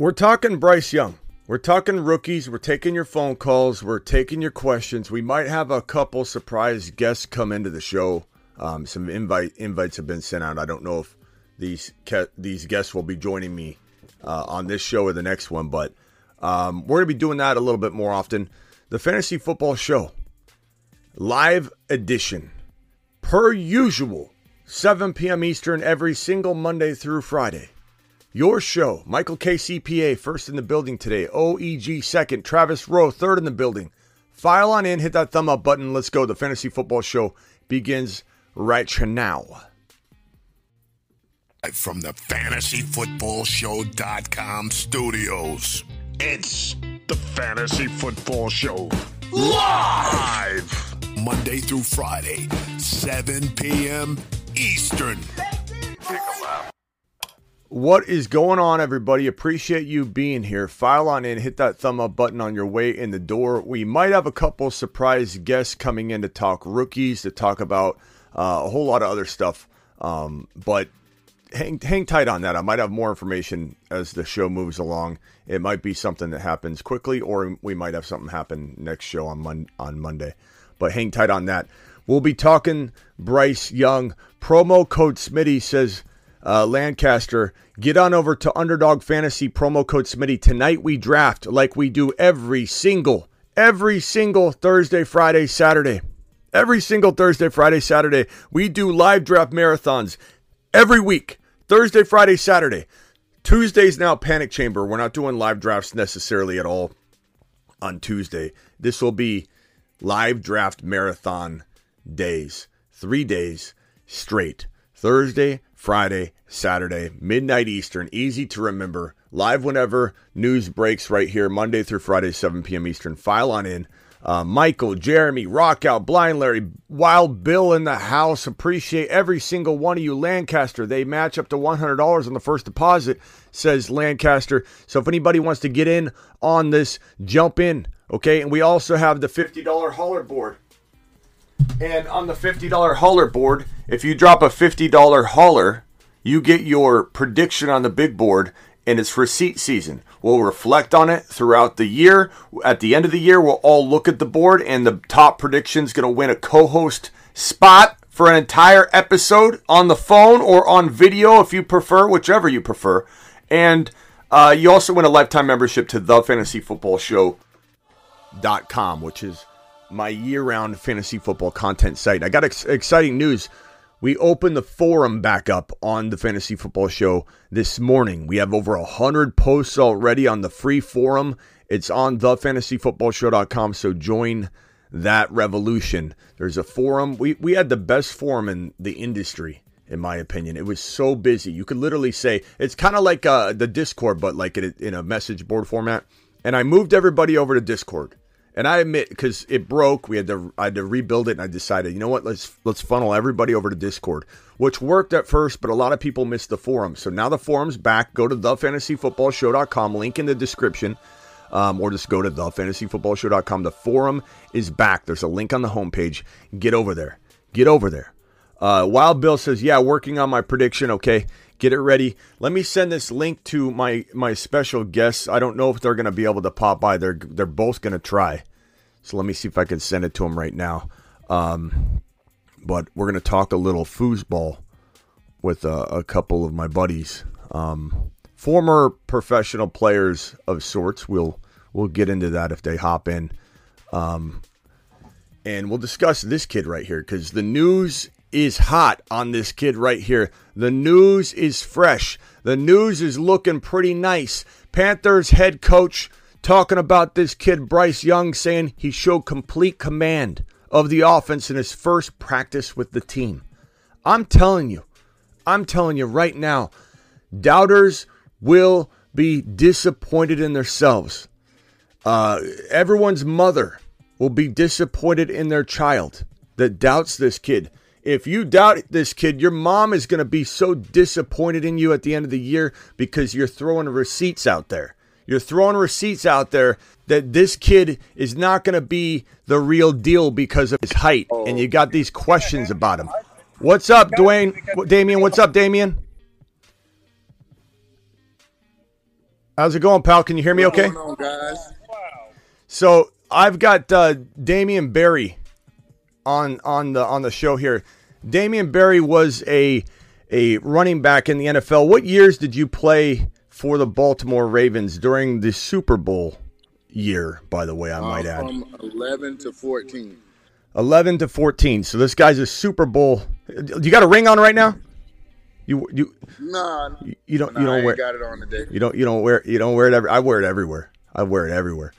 We're talking Bryce Young. We're talking rookies. We're taking your phone calls. We're taking your questions. We might have a couple surprise guests come into the show. Um, some invite invites have been sent out. I don't know if these these guests will be joining me uh, on this show or the next one, but um, we're going to be doing that a little bit more often. The Fantasy Football Show, live edition, per usual, 7 p.m. Eastern every single Monday through Friday. Your show, Michael K. CPA, first in the building today. OEG second. Travis Rowe, third in the building. File on in, hit that thumb up button. Let's go. The Fantasy Football Show begins right now. From the FantasyFootballShow.com studios, it's the Fantasy Football Show. Live! Monday through Friday, 7 p.m. Eastern. What is going on, everybody? Appreciate you being here. File on in, hit that thumb up button on your way in the door. We might have a couple surprise guests coming in to talk rookies, to talk about uh, a whole lot of other stuff. Um, but hang hang tight on that. I might have more information as the show moves along. It might be something that happens quickly, or we might have something happen next show on Mon- on Monday. But hang tight on that. We'll be talking Bryce Young. Promo code Smitty says uh, Lancaster, get on over to Underdog Fantasy promo code Smitty. Tonight we draft like we do every single, every single Thursday, Friday, Saturday. Every single Thursday, Friday, Saturday, we do live draft marathons every week. Thursday, Friday, Saturday. Tuesday's now Panic Chamber. We're not doing live drafts necessarily at all on Tuesday. This will be live draft marathon days, three days straight. Thursday, Friday, Saturday, midnight Eastern. Easy to remember. Live whenever news breaks right here, Monday through Friday, 7 p.m. Eastern. File on in. Uh, Michael, Jeremy, Rockout, Blind Larry, Wild Bill in the house. Appreciate every single one of you. Lancaster, they match up to $100 on the first deposit, says Lancaster. So if anybody wants to get in on this, jump in. Okay. And we also have the $50 hauler board. And on the $50 hauler board, if you drop a $50 hauler, you get your prediction on the big board and it's receipt season. We'll reflect on it throughout the year. At the end of the year, we'll all look at the board and the top prediction is going to win a co-host spot for an entire episode on the phone or on video if you prefer, whichever you prefer. And uh, you also win a lifetime membership to the Fantasy Football Show.com, which is my year round fantasy football content site. I got ex- exciting news. We opened the forum back up on the Fantasy Football Show this morning. We have over 100 posts already on the free forum. It's on thefantasyfootballshow.com, so join that revolution. There's a forum. We, we had the best forum in the industry, in my opinion. It was so busy. You could literally say it's kind of like uh, the Discord, but like in a message board format. And I moved everybody over to Discord. And I admit, because it broke, we had to I had to rebuild it, and I decided, you know what, let's let's funnel everybody over to Discord, which worked at first, but a lot of people missed the forum. So now the forum's back. Go to thefantasyfootballshow.com, link in the description, um, or just go to thefantasyfootballshow.com. The forum is back. There's a link on the homepage. Get over there. Get over there. Uh, Wild Bill says, yeah, working on my prediction. Okay, get it ready. Let me send this link to my my special guests. I don't know if they're going to be able to pop by. They're they're both going to try. So let me see if I can send it to him right now. Um, but we're going to talk a little foosball with a, a couple of my buddies, um, former professional players of sorts. We'll we'll get into that if they hop in. Um, and we'll discuss this kid right here because the news is hot on this kid right here. The news is fresh. The news is looking pretty nice. Panthers head coach talking about this kid, Bryce Young, saying he showed complete command of the offense in his first practice with the team. I'm telling you, I'm telling you right now, doubters will be disappointed in themselves. Uh, everyone's mother will be disappointed in their child that doubts this kid. If you doubt this kid, your mom is going to be so disappointed in you at the end of the year because you're throwing receipts out there. You're throwing receipts out there that this kid is not going to be the real deal because of his height. And you got these questions about him. What's up, Dwayne? Damien, what's up, Damien? How's it going, pal? Can you hear me okay? So I've got uh, Damian Barry on on the on the show here. Damian Barry was a a running back in the NFL. What years did you play for the Baltimore Ravens during the Super Bowl year? By the way, I might uh, add. From eleven to fourteen. 11 to 14. So this guy's a Super Bowl. You got a ring on right now? You you Nah, you, you don't nah, you don't wear got it on today. you don't you don't wear you don't wear it every I wear it everywhere. I wear it everywhere.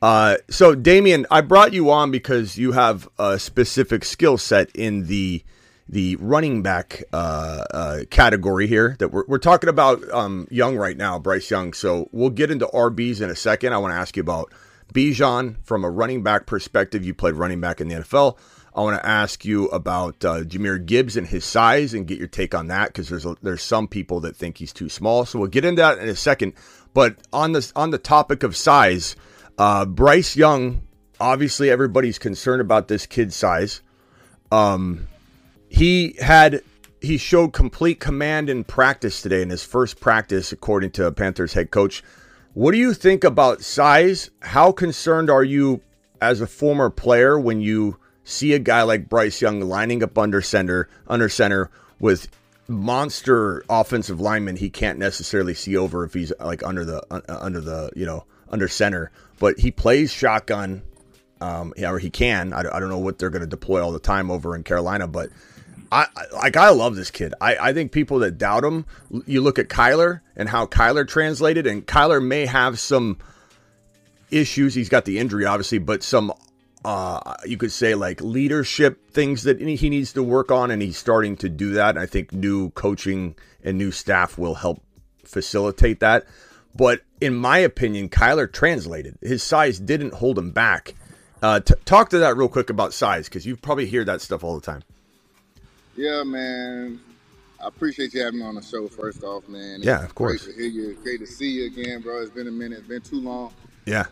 Uh, so Damien, I brought you on because you have a specific skill set in the the running back uh, uh, category here that we're, we're talking about um, Young right now, Bryce Young. So we'll get into RBs in a second. I want to ask you about Bijan from a running back perspective. You played running back in the NFL. I want to ask you about uh, Jahmyr Gibbs and his size and get your take on that because there's a, there's some people that think he's too small. So we'll get into that in a second. But on this on the topic of size, uh, Bryce Young, obviously everybody's concerned about this kid's size. Um, he had he showed complete command in practice today in his first practice, according to Panthers head coach. What do you think about size? How concerned are you as a former player when you see a guy like Bryce Young lining up under center, under center with monster offensive linemen he can't necessarily see over if he's like under the uh, under the you know under center, but he plays shotgun. Um, or he can. I, I don't know what they're going to deploy all the time over in Carolina, but I, like I love this kid. I, I think people that doubt him, you look at Kyler and how Kyler translated, and Kyler may have some issues. He's got the injury, obviously, but some uh, you could say like leadership things that he needs to work on, and he's starting to do that. And I think new coaching and new staff will help facilitate that. But in my opinion, Kyler translated. His size didn't hold him back. Uh, t- talk to that real quick about size because you probably hear that stuff all the time. Yeah, man. I appreciate you having me on the show. First off, man. Yeah, of course. Great to hear you. Great to see you again, bro. It's been a minute. It's been too long. Yeah.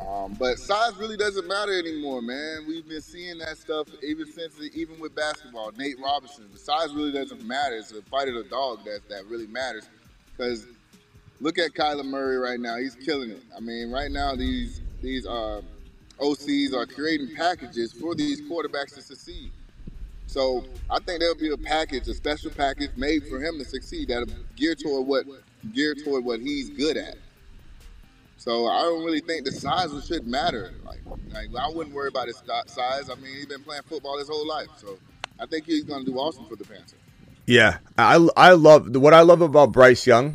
Um, but size really doesn't matter anymore, man. We've been seeing that stuff even since, even with basketball. Nate Robinson, the size really doesn't matter. It's the fight of the dog that that really matters. Because look at Kyler Murray right now; he's killing it. I mean, right now these these uh, OCs are creating packages for these quarterbacks to succeed. So I think there'll be a package, a special package made for him to succeed that'll gear toward what gear toward what he's good at. So I don't really think the size should matter. Like, like I wouldn't worry about his size. I mean, he's been playing football his whole life, so I think he's going to do awesome for the Panthers. Yeah, I I love what I love about Bryce Young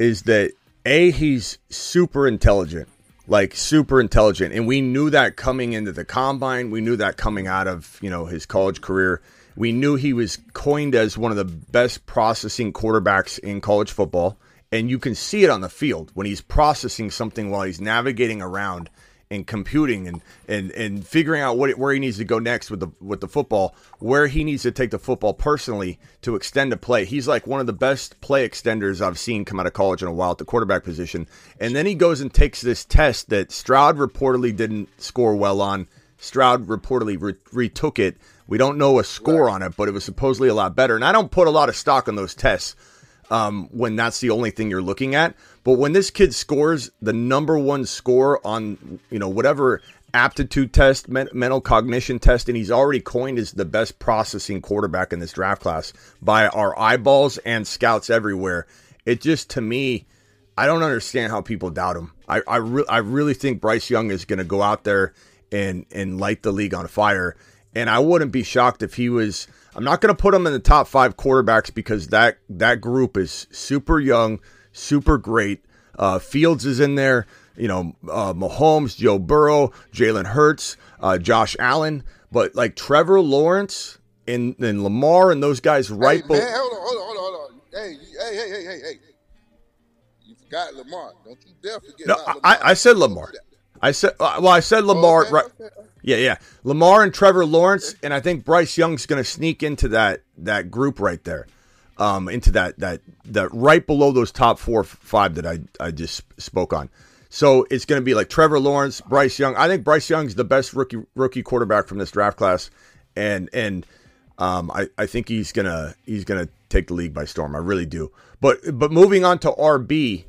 is that a he's super intelligent, like super intelligent, and we knew that coming into the combine. We knew that coming out of you know his college career. We knew he was coined as one of the best processing quarterbacks in college football and you can see it on the field when he's processing something while he's navigating around and computing and and and figuring out what where he needs to go next with the with the football, where he needs to take the football personally to extend a play. He's like one of the best play extenders I've seen come out of college in a while at the quarterback position. And then he goes and takes this test that Stroud reportedly didn't score well on. Stroud reportedly re- retook it. We don't know a score on it, but it was supposedly a lot better. And I don't put a lot of stock on those tests um, when that's the only thing you're looking at. But when this kid scores the number one score on, you know, whatever aptitude test, men- mental cognition test, and he's already coined as the best processing quarterback in this draft class by our eyeballs and scouts everywhere. It just, to me, I don't understand how people doubt him. I I, re- I really think Bryce Young is going to go out there and and light the league on fire. And I wouldn't be shocked if he was I'm not going to put him in the top five quarterbacks because that that group is super young, super great. Uh, Fields is in there. You know, uh, Mahomes, Joe Burrow, Jalen Hurts, uh, Josh Allen, but like Trevor Lawrence and, and Lamar and those guys right. Hey, man, hold on, hold on, hold on. Hey, hey, hey, hey, hey, hey. forgot Lamar. Don't you dare forget. No, Lamar. I, I said Lamar. I said uh, well, I said Lamar. okay, right? okay. Yeah, yeah. Lamar and Trevor Lawrence, and I think Bryce Young's going to sneak into that that group right there, um, into that that that right below those top four five that I I just spoke on. So it's going to be like Trevor Lawrence, Bryce Young. I think Bryce Young's the best rookie rookie quarterback from this draft class, and and um, I I think he's gonna he's gonna take the league by storm. I really do. But but moving on to RB.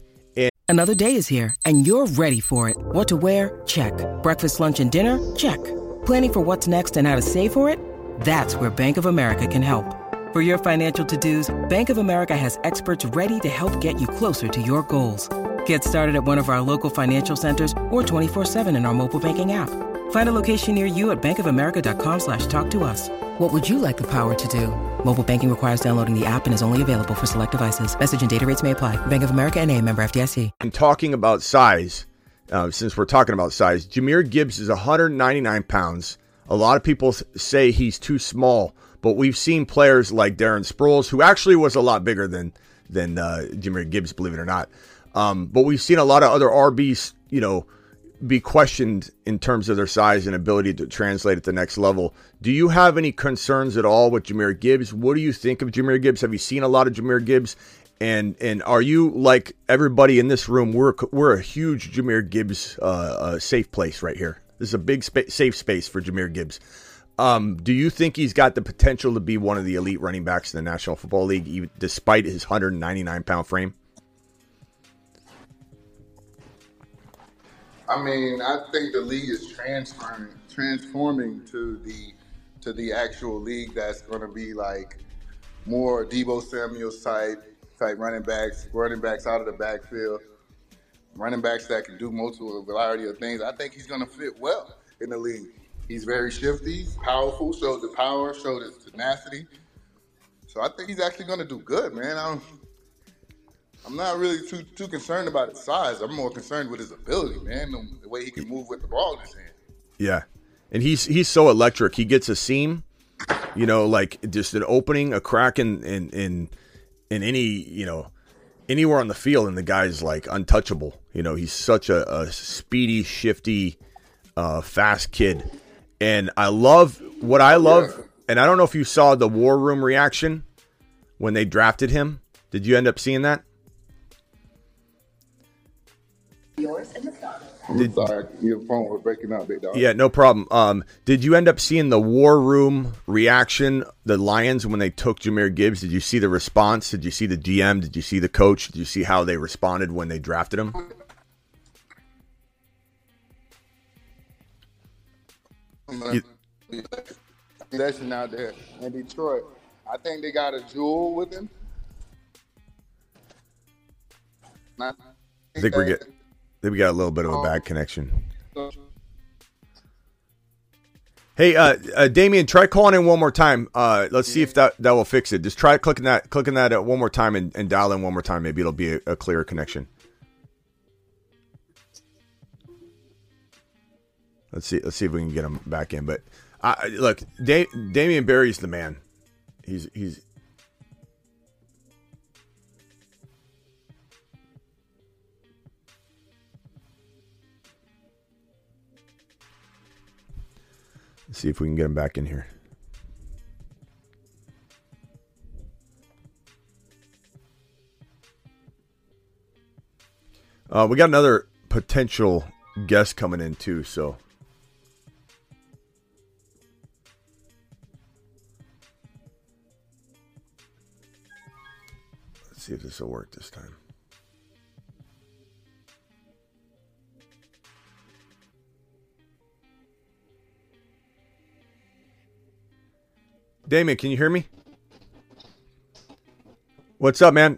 Another day is here, and you're ready for it. What to wear? Check. Breakfast, lunch, and dinner? Check. Planning for what's next and how to save for it? That's where Bank of America can help. For your financial to dos, Bank of America has experts ready to help get you closer to your goals. Get started at one of our local financial centers or 24-7 in our mobile banking app. Find a location near you at bankofamerica.com slash talk to us. What would you like the power to do? Mobile banking requires downloading the app and is only available for select devices. Message and data rates may apply. Bank of America and a member FDIC. and talking about size, uh, since we're talking about size, Jahmyr Gibbs is 199 pounds. A lot of people say he's too small, but we've seen players like Darren Sproles, who actually was a lot bigger than than uh, Jahmyr Gibbs, believe it or not. Um, but we've seen a lot of other RBs, you know, be questioned in terms of their size and ability to translate at the next level. Do you have any concerns at all with Jahmyr Gibbs? What do you think of Jahmyr Gibbs? Have you seen a lot of Jahmyr Gibbs? And and are you like everybody in this room? We're we're a huge Jahmyr Gibbs uh, uh, safe place right here. This is a big spa- safe space for Jahmyr Gibbs. Um, do you think he's got the potential to be one of the elite running backs in the National Football League, even, despite his 199 pound frame? I mean, I think the league is transferring, transforming to the to the actual league that's going to be like more Deebo Samuel's type type running backs, running backs out of the backfield, running backs that can do multiple variety of things. I think he's going to fit well in the league. He's very shifty, powerful, showed the power, showed his tenacity. So I think he's actually going to do good, man. I'm, I'm not really too too concerned about his size. I'm more concerned with his ability, man, the, way he can move with the ball in his hand. Yeah. And he's he's so electric. He gets a seam, you know, like just an opening, a crack in in in, in any, you know, anywhere on the field and the guy's like untouchable. You know, he's such a, a speedy, shifty, uh, fast kid. And I love what I love, and I don't know if you saw the war room reaction when they drafted him. Did you end up seeing that? I'm sorry, your phone was breaking up, big dog. Yeah, no problem. Um, did you end up seeing the war room reaction, the Lions when they took Jahmyr Gibbs? Did you see the response? Did you see the GM? Did you see the coach? Did you see how they responded when they drafted him? Possession out there in Detroit. I think they got a jewel with him. I think we get, I think we got a little bit of a bad connection. Hey, uh, uh, Damien, try calling in one more time. Uh, let's see if that, that will fix it. Just try clicking that clicking that one more time and, and dial in one more time. Maybe it'll be a, a clearer connection. Let's see. Let's see if we can get him back in. But I look, da- Damian Barry's the man. He's he's. Let's see if we can get him back in here. Uh, we got another potential guest coming in too, so see if this will work this time. Damien, can you hear me? What's up, man?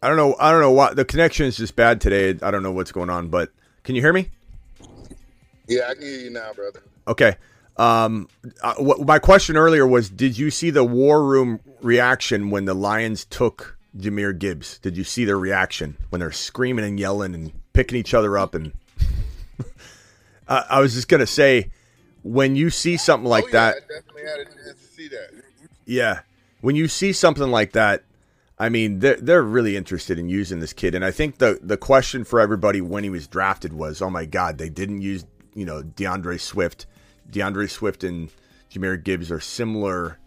I don't know. I don't know why the connection is just bad today. I don't know what's going on, but can you hear me? Yeah, I can hear you now, brother. Okay. Um, uh, what, my question earlier was: Did you see the war room reaction when the Lions took Jahmyr Gibbs? Did you see their reaction when they're screaming and yelling and picking each other up? And I I was just gonna say, when you see something like oh, that, yeah, I definitely had a chance to see that. Yeah. When you see something like that, I mean, they're they're really interested in using this kid, and I think the the question for everybody when he was drafted was, "Oh my God, they didn't use you know DeAndre Swift. DeAndre Swift and Jahmyr Gibbs are similar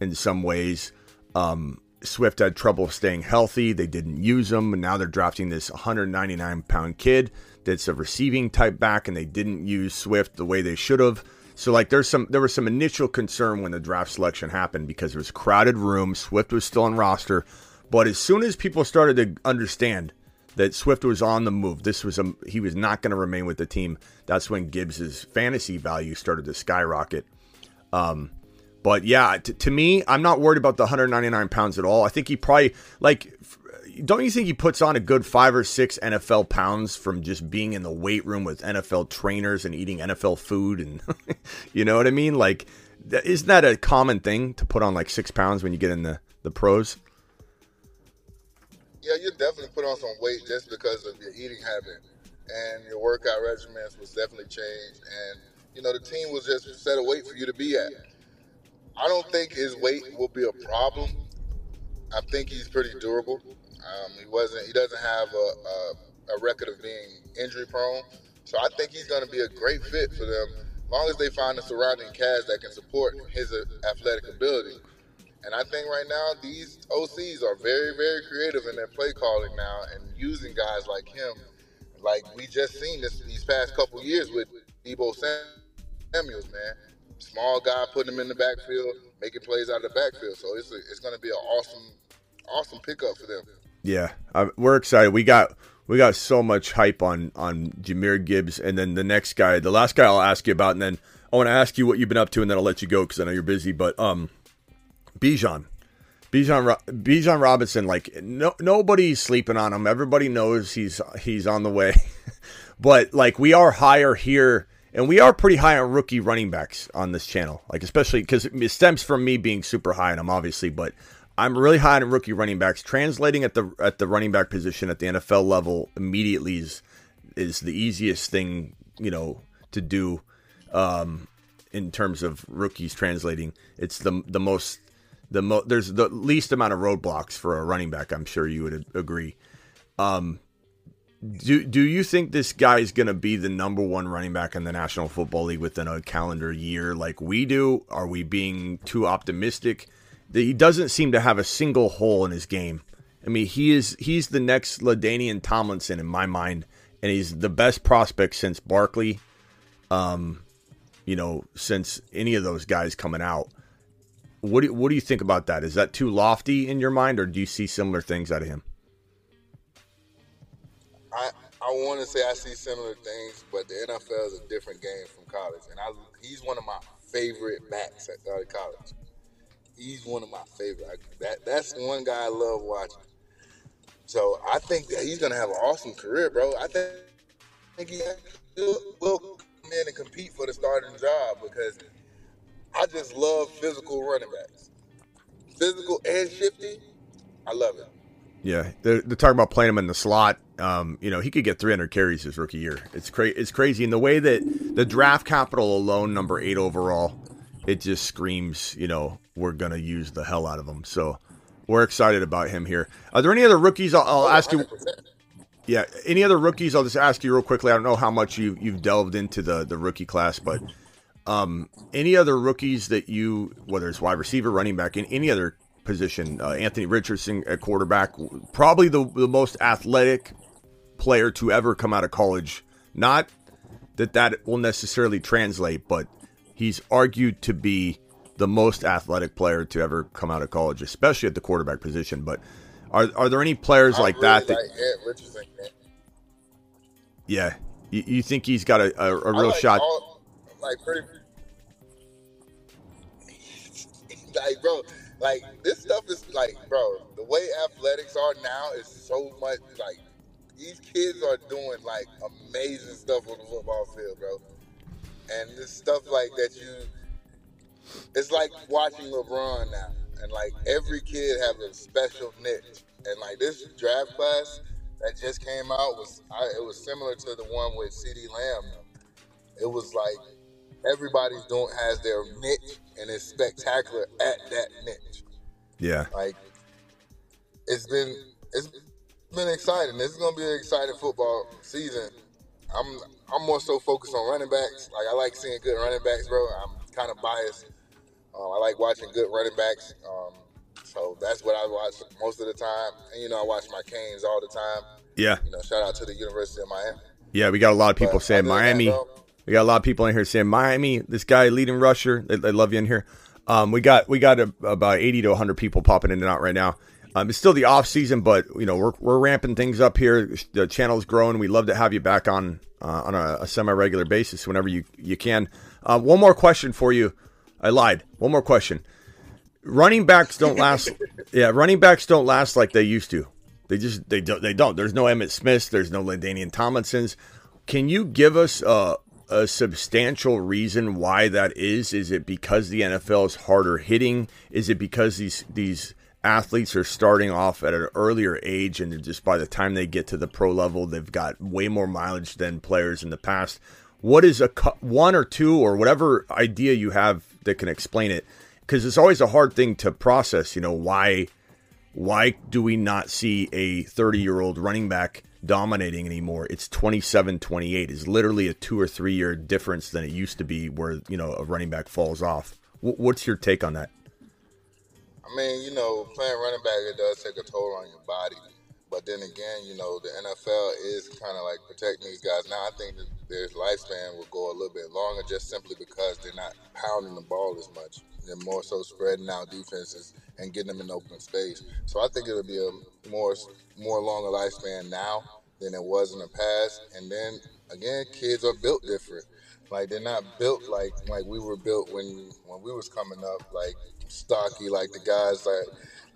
in some ways. Um, Swift had trouble staying healthy; they didn't use him, and now they're drafting this 199 pound kid that's a receiving type back, and they didn't use Swift the way they should have." So like there's some there was some initial concern when the draft selection happened because it was crowded room. Swift was still on roster. But as soon as people started to understand that Swift was on the move, this was a he was not going to remain with the team. That's when Gibbs's fantasy value started to skyrocket. Um, but yeah, t- to me, I'm not worried about the 199 pounds at all. I think he probably like. Don't you think he puts on a good five or six NFL pounds from just being in the weight room with NFL trainers and eating NFL food and you know what I mean? Like, isn't that a common thing to put on like six pounds when you get in the the pros? Yeah, you definitely put on some weight just because of your eating habit and your workout regimens was definitely changed. And you know, the team was just set a weight for you to be at. I don't think his weight will be a problem. I think he's pretty durable. Um, he wasn't. He doesn't have a, a, a record of being injury prone, so I think he's going to be a great fit for them, as long as they find the surrounding cast that can support his uh, athletic ability. And I think right now these OCs are very, very creative in their play calling now and using guys like him. Like we just seen this these past couple years with Deebo Samuels, man. Small guy putting him in the backfield, making plays out of the backfield. So it's a, it's going to be an awesome, awesome pickup for them. Yeah, I, we're excited. We got we got so much hype on on Jahmyr Gibbs, and then the next guy, the last guy I'll ask you about, and then I want to ask you what you've been up to, and then I'll let you go because I know you're busy. But um, Bijan. Bijan Bijan Robinson, like no nobody's sleeping on him. Everybody knows he's he's on the way. but like we are higher here and we are pretty high on rookie running backs on this channel. Like especially because it stems from me being super high on them, obviously, but I'm really high on rookie running backs. Translating at the at the running back position at the NFL level immediately is is the easiest thing, you know, to do um, in terms of rookies translating. It's the the most the mo- there's the least amount of roadblocks for a running back. I'm sure you would agree. Um, do do you think this guy is going to be the number one running back in the National Football League within a calendar year, like we do? Are we being too optimistic? He doesn't seem to have a single hole in his game. I mean, he is he's the next LaDainian Tomlinson in my mind, and he's the best prospect since Barkley. Um, you know, since any of those guys coming out. What do, what do you think about that? Is that too lofty in your mind, or do you see similar things out of him? I I want to say I see similar things, but the NFL is a different game from college, and I he's one of my favorite backs at out of college. He's one of my favorite. I, that that's one guy I love watching. So I think that he's gonna have an awesome career, bro. I think, I think he will come in and compete for the starting job because I just love physical running backs. Physical and shifty. I love it. Yeah, they're, they're talking about playing him in the slot. Um, you know, he could get 300 carries his rookie year. It's crazy. It's crazy in the way that the draft capital alone, number eight overall, it just screams. You know, we're gonna use the hell out of him. So we're excited about him here. Are there any other rookies? I'll, I'll ask you. Yeah, any other rookies? I'll just ask you real quickly. I don't know how much you you've delved into the the rookie class, but um, any other rookies that you, whether it's wide receiver, running back, in any other position, uh, Anthony Richardson at quarterback, probably the, the most athletic player to ever come out of college. Not that that will necessarily translate, but he's argued to be the most athletic player to ever come out of college, especially at the quarterback position. But are are there any players like really that? that like. Yeah, you, you, think he's got a, a, a real like shot? All, like pretty like bro like this stuff is like bro the way athletics are now is so much like these kids are doing like amazing stuff on the football field bro. And this stuff like that you it's like watching lebron now and like every kid have a special niche. And like this draft class that just came out was I, it was similar to the one with CeeDee Lamb it was like everybody's doing has their niche and is spectacular at that niche. Yeah. Like it's been it's been exciting. This is gonna be an exciting football season. I'm I'm more so focused on running backs. Like I like seeing good running backs, bro. I'm kind of biased. Um, I like watching good running backs. Um, so that's what I watch most of the time. And you know, I watch my Canes all the time. Yeah. You know, shout out to the University of Miami. Yeah, we got a lot of people But saying than that, Miami. bro, we got a lot of people in here saying Miami. This guy leading rusher. They, they love you in here. Um, we got we got a, about eighty to hundred people popping in and out right now. Um, it's still the off season, but you know we're we're ramping things up here. The channel's growing. We love to have you back on uh, on a, a semi regular basis whenever you you can. Uh, one more question for you. I lied. One more question. Running backs don't last. yeah, running backs don't last like they used to. They just they don't they don't. There's no Emmitt Smiths. There's no Ladainian Tomlinsons. Can you give us a, a substantial reason why that is? Is it because the NFL is harder hitting? Is it because these these athletes are starting off at an earlier age and just by the time they get to the pro level, they've got way more mileage than players in the past? What is a one or two or whatever idea you have that can explain it? Because it's always a hard thing to process. You know why why do we not see a 30 year old running back dominating anymore? It's 27 28 is literally a two or three year difference than it used to be where, you know, a running back falls off. W- what's your take on that? I mean, you know, playing running back it does take a toll on your body. But then again, you know, the NFL is kind of like protecting these guys. Now I think their lifespan will go a little bit longer just simply because they're not pounding the ball as much. They're more so spreading out defenses and getting them in open space. So I think it'll be a more more longer lifespan now than it was in the past. And then again, kids are built different. Like they're not built like like we were built when when we was coming up, like stocky, like the guys like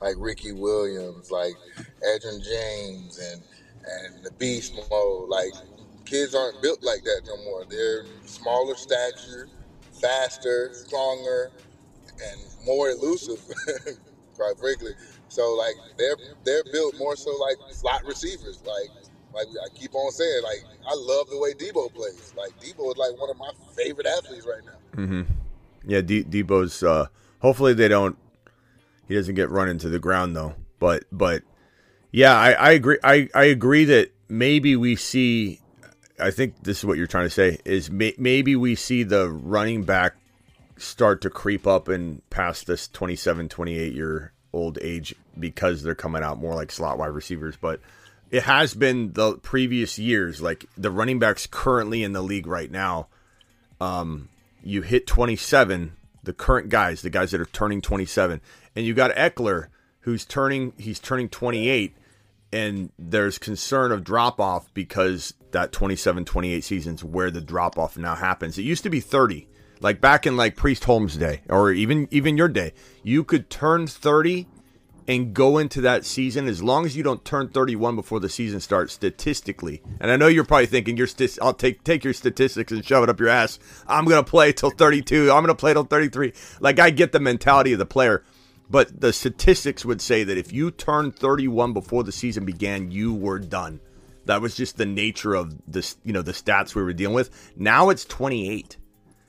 like Ricky Williams, like Edgerrin James, and and the Beast Mode. Like kids aren't built like that no more. They're smaller stature, faster, stronger, and more elusive, quite frankly. So like they're they're built more so like slot receivers. Like like I keep on saying, like I love the way Deebo plays. Like Deebo is like one of my favorite athletes right now. Mm-hmm. Yeah, D- Deebo's. Uh, hopefully they don't. He doesn't get run into the ground though. But but yeah, I, I agree. I, I agree that maybe we see. I think this is what you're trying to say is may, maybe we see the running back start to creep up and past this 27, 28 year old age because they're coming out more like slot wide receivers. But it has been the previous years, like the running backs currently in the league right now um, you hit 27, the current guys, the guys that are turning 27, and you got Ekeler who's turning he's turning 28 and there's concern of drop off because that 27 28 season's where the drop off now happens. It used to be 30. Like back in like Priest Holmes day or even even your day, you could turn 30 and go into that season as long as you don't turn 31 before the season starts statistically. And I know you're probably thinking your st- I'll take take your statistics and shove it up your ass. I'm going to play till 32. I'm going to play till 33. Like I get the mentality of the player, but the statistics would say that if you turned 31 before the season began, you were done. That was just the nature of this, you know, the stats we were dealing with. Now it's 28.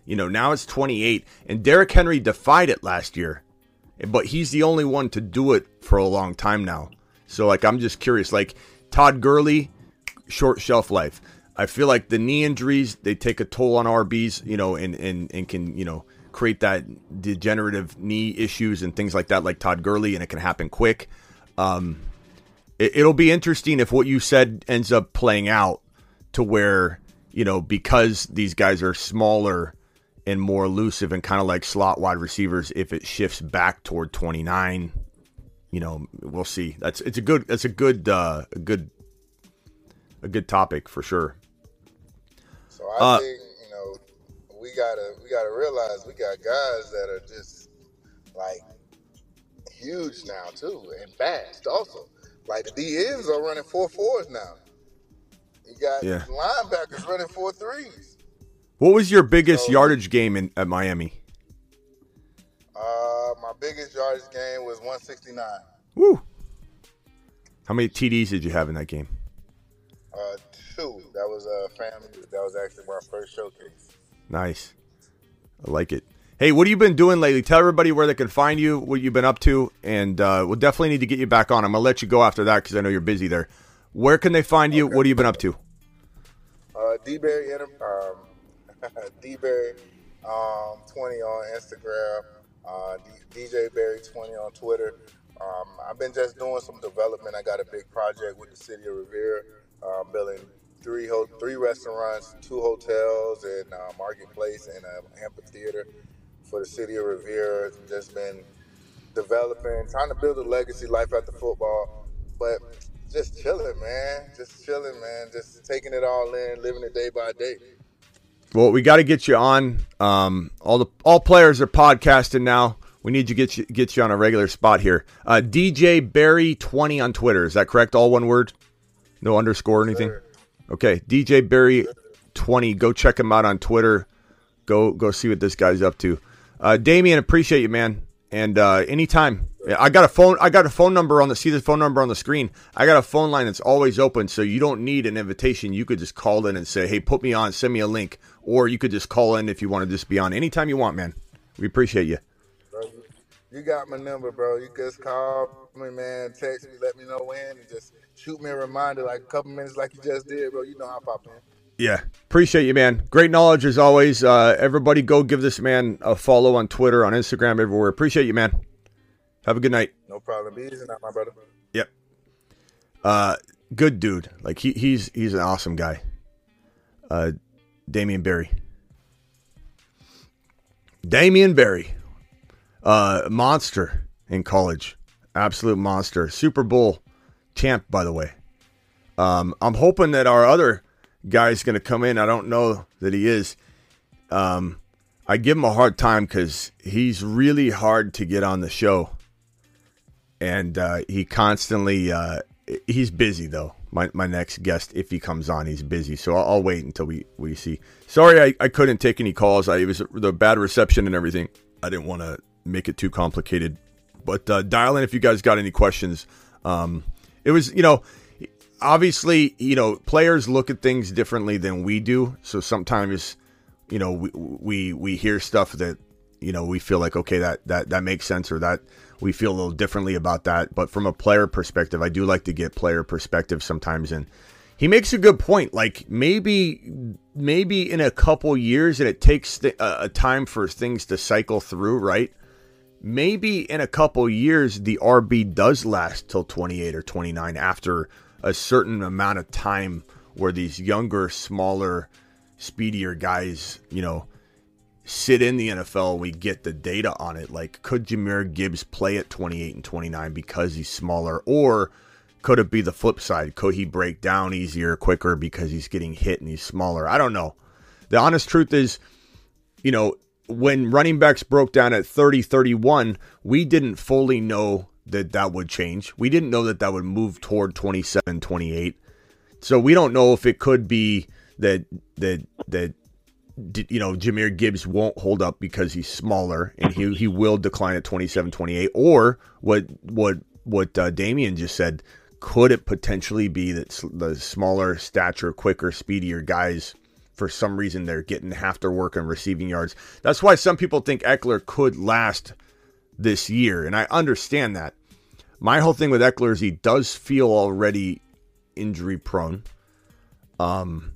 You know, now it's 28 and Derrick Henry defied it last year but he's the only one to do it for a long time now. So like I'm just curious like Todd Gurley short shelf life. I feel like the knee injuries they take a toll on RBs, you know, and and and can, you know, create that degenerative knee issues and things like that like Todd Gurley and it can happen quick. Um it, it'll be interesting if what you said ends up playing out to where, you know, because these guys are smaller and more elusive and kind of like slot wide receivers if it shifts back toward 29 you know we'll see that's it's a good that's a good uh a good a good topic for sure So I Uh, think you know we gotta we gotta realize we got guys that are just like huge now too and fast also. Like the D ends are running four fours now. You got Yeah. linebackers running four threes. What was your biggest So- yardage game in at miami Uh, my biggest yardage game was 169. Woo. how many td's did you have in that game Uh, two. That was a uh, family. That was actually my first showcase. nice i like it Hey, what have you been doing lately? Tell everybody where they can find you, what you've been up to, and uh, we'll definitely need to get you back on. I'm gonna let you go after that because I know you're busy there. Where can they find you? Okay. What have you been up to? Uh, D-Berry, um, D-Berry um, 20 on Instagram, uh, DJ Berry 20 on Twitter. Um, I've been just doing some development. I got a big project with the city of Revere, uh, building three ho- three restaurants, two hotels, and uh, marketplace and an amphitheater for the city of Revere. Just been developing, trying to build a legacy life after football, but just chilling, man. Just chilling, man. Just taking it all in, living it day by day. Well, we got to get you on. Um, all the all players are podcasting now. We need to get you get you on a regular spot here. Uh, DJ Barry twenty on Twitter. Is that correct? All one word, no underscore or anything. Okay, DJ Barry twenty. Go check him out on Twitter. Go go see what this guy's up to. Uh, Damien, appreciate you, man. And uh, anytime, I got a phone. I got a phone number on the see the phone number on the screen. I got a phone line that's always open, so you don't need an invitation. You could just call in and say, "Hey, put me on. Send me a link," or you could just call in if you want to just be on anytime you want, man. We appreciate you. You- got my number, bro. You just call me, man. Text me, let me know when, and just shoot me a reminder like a couple minutes, like you just did, bro. You know how I pop in. Yeah, appreciate you, man. Great knowledge as always. Uh, everybody, go give this man a follow on Twitter, on Instagram, everywhere. Appreciate you, man. Have a good night. No problem. Be easy now, my brother. Yep. Uh, good dude. Like he he's he's an awesome guy. Uh, Damian Barry. Damian Barry, uh, monster in college, absolute monster, Super Bowl champ, by the way. Um, I'm hoping that our other guy's going to come in. I don't know that he is. Um, I give him a hard time because he's really hard to get on the show and uh, he constantly uh, he's busy though. My my next guest, if he comes on, he's busy, so I'll, I'll wait until we we see. Sorry, I, I couldn't take any calls. I was the bad reception and everything. I didn't want to make it too complicated, but uh, dial in if you guys got any questions. Um, it was you know obviously you know players look at things differently than we do, so sometimes you know we we, we hear stuff that you know we feel like okay that that that makes sense or that we feel a little differently about that. But from a player perspective i do like to get player perspective sometimes. And he makes a good point. Like maybe maybe in a couple years and it takes th- a, a time for things to cycle through right? Maybe in a couple years the rb does last till 28 or 29 after a certain amount of time where these younger smaller speedier guys you know sit in the NFL, and we get the data on it. Like, could Jahmyr Gibbs play at 28 and 29 because he's smaller? Or could it be the flip side? Could he break down easier, quicker because he's getting hit and he's smaller? I don't know. The honest truth is, you know, when running backs broke down at 30, 31, we didn't fully know that that would change. We didn't know that that would move toward 27, 28. So we don't know if it could be that, that, that, you know, Jahmyr Gibbs won't hold up because he's smaller and he he will decline at 27 28 or what what what uh, Damien just said could it potentially be that the smaller stature quicker speedier guys for some reason they're getting half their work on receiving yards that's why some people think Ekeler could last this year and I understand that my whole thing with Ekeler is he does feel already injury prone um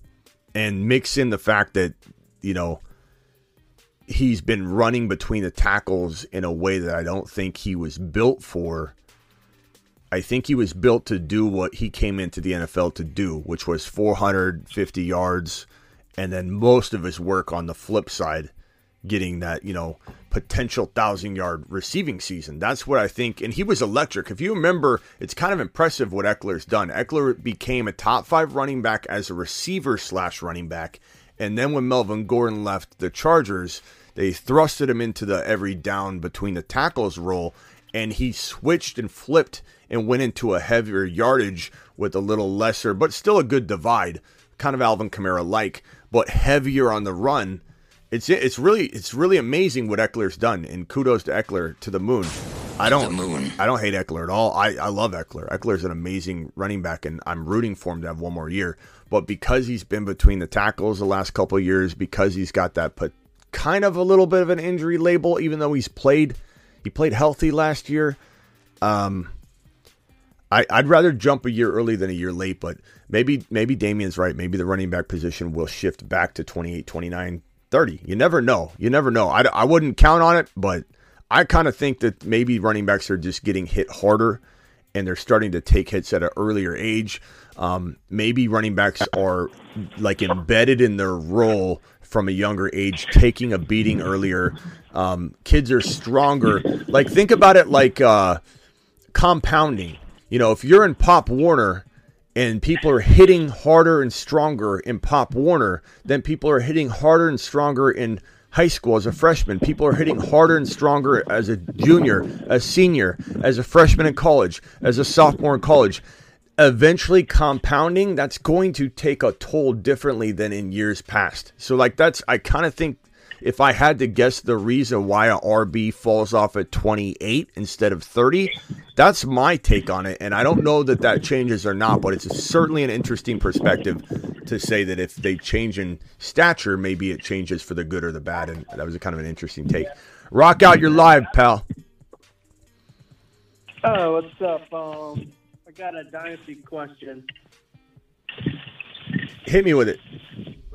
and mix in the fact that you know, he's been running between the tackles in a way that I don't think he was built for. I think he was built to do what he came into the NFL to do, which was 450 yards, and then most of his work on the flip side, getting that, you know, potential thousand yard receiving season. That's what I think. And he was electric. If you remember, it's kind of impressive what Ekeler's done. Ekeler became a top five running back as a receiver slash running back. And then when Melvin Gordon left the Chargers, they thrusted him into the every down between the tackles role, and he switched and flipped and went into a heavier yardage with a little lesser, but still a good divide, kind of Alvin Kamara like, but heavier on the run. It's it's really it's really amazing what Ekeler's done, and kudos to Ekeler to the moon. I don't I don't hate Ekeler at all. I, I love Ekeler. Ekeler's an amazing running back, and I'm rooting for him to have one more year. But because he's been between the tackles the last couple of years, because he's got that put kind of a little bit of an injury label, even though he's played he played healthy last year. Um, I, I'd rather jump a year early than a year late, but maybe maybe Damien's right. Maybe the running back position will shift back to 28, 29, 30. You never know. You never know. I, I wouldn't count on it, but I kind of think that maybe running backs are just getting hit harder and they're starting to take hits at an earlier age. Um, maybe running backs are like embedded in their role from a younger age, taking a beating earlier. Um, kids are stronger. Like think about it like uh, compounding. You know, if you're in Pop Warner and people are hitting harder and stronger in Pop Warner, than people are hitting harder and stronger in high school as a freshman. People are hitting harder and stronger as a junior, a senior, as a freshman in college, as a sophomore in college. Eventually, compounding, that's going to take a toll differently than in years past. So, like, that's, I kind of think if I had to guess the reason why a RB falls off at 28 instead of 30, that's my take on it. And I don't know that that changes or not, but it's certainly an interesting perspective to say that if they change in stature, maybe it changes for the good or the bad. And that was a kind of an interesting take. Rock out, you're live, pal. Oh, what's up? Um, I got a dynasty question. Hit me with it.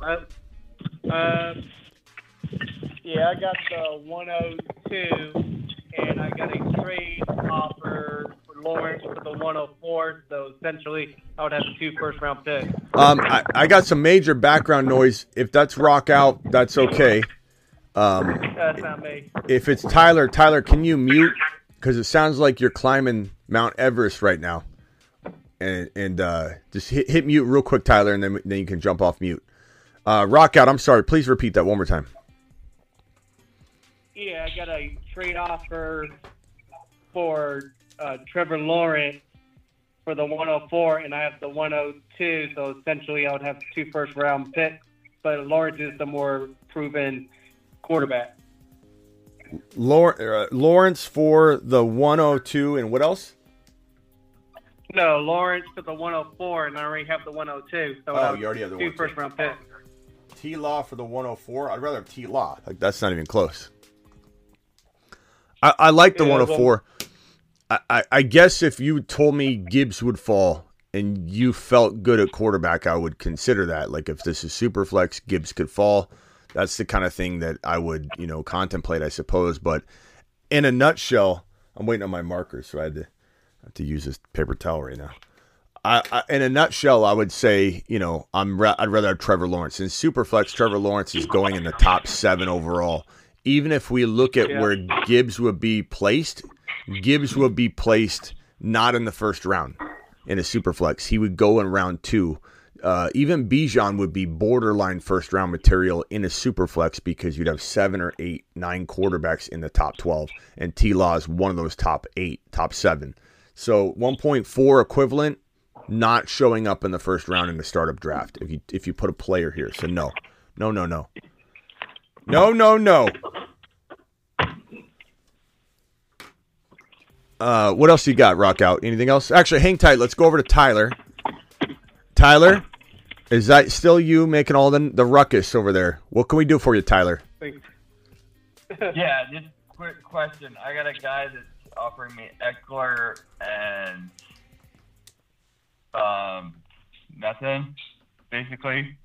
Uh, um, yeah, I got the 102, and I got a trade offer for Lawrence for the 104. So essentially, I would have two first round picks. Um, I, I got some major background noise. If that's rock out, that's okay. Um, That's not me. if it's Tyler, Tyler, can you mute? Because it sounds like you're climbing Mount Everest right now. And and uh, just hit, hit mute real quick, Tyler, and then then you can jump off mute. Uh, rock out. I'm sorry. Please repeat that one more time. Yeah, I got a trade offer for uh, Trevor Lawrence for the 104, and I have the 102. So essentially, I would have two first round picks. But Lawrence is the more proven quarterback. Lawrence, uh, for the 102, and what else? No, Lawrence for the 104, and I already have the 102. So Oh, you already have the two 102. first round picks. T Law for the 104. I'd rather have T Law. Like that's not even close. I, I like the Yeah, 104. I, I, I guess if you told me Gibbs would fall and you felt good at quarterback, I would consider that. Like if this is super flex, Gibbs could fall. That's the kind of thing that I would, you know, contemplate, I suppose. But in a nutshell, I'm waiting on my markers, so I had to I have to use this paper towel right now. I, I, in a nutshell, I would say, you know, I'm I'd rather have Trevor Lawrence. In Superflex, Trevor Lawrence is going in the top seven overall. Even if we look at Yeah. where Gibbs would be placed, Gibbs would be placed not in the first round in a Superflex. He would go in round two. Uh, even Bijan would be borderline first round material in a Superflex because you'd have seven or eight, nine quarterbacks in the top 12. And T Law is one of those top eight, top seven. So 1.4 equivalent, not showing up in the first round in the startup draft if you if you put a player here. So no, no, no, no, no, no, no. Uh, what else you got? Rock out. Anything else? Actually, hang tight. Let's go over to Tyler. Tyler, is that still you making all the the ruckus over there? What can we do for you, Tyler? yeah, just quick question. I got a guy that's offering me Ekeler and um nothing, basically,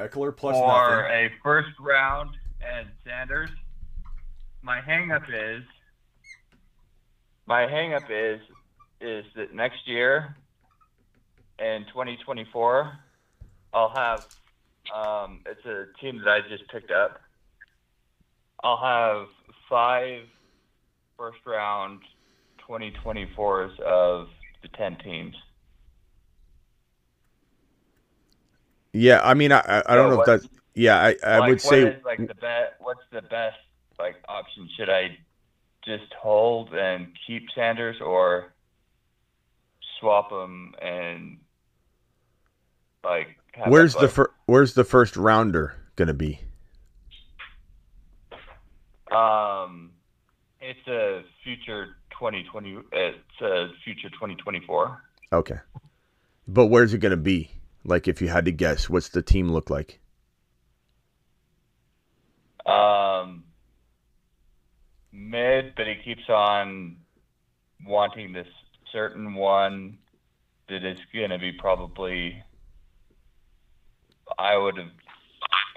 Ekeler plus for a first round and Sanders. My hangup is my hangup is is that next year in 2024 I'll have um, it's a team that I just picked up. I'll have five first round 2024s of the 10 teams. Yeah, I mean, I I, don't So know if that's yeah. I I like, would say is, like the best. What's the best like option? Should I just hold and keep Sanders or swap him and like? where's the fir- where's the first rounder gonna be? Um, it's a future 2020. It's a future 2024. Okay, but where's it gonna be? Like, if you had to guess, what's the team look like? Um, mid, but he keeps on wanting this certain one that is going to be probably, I would have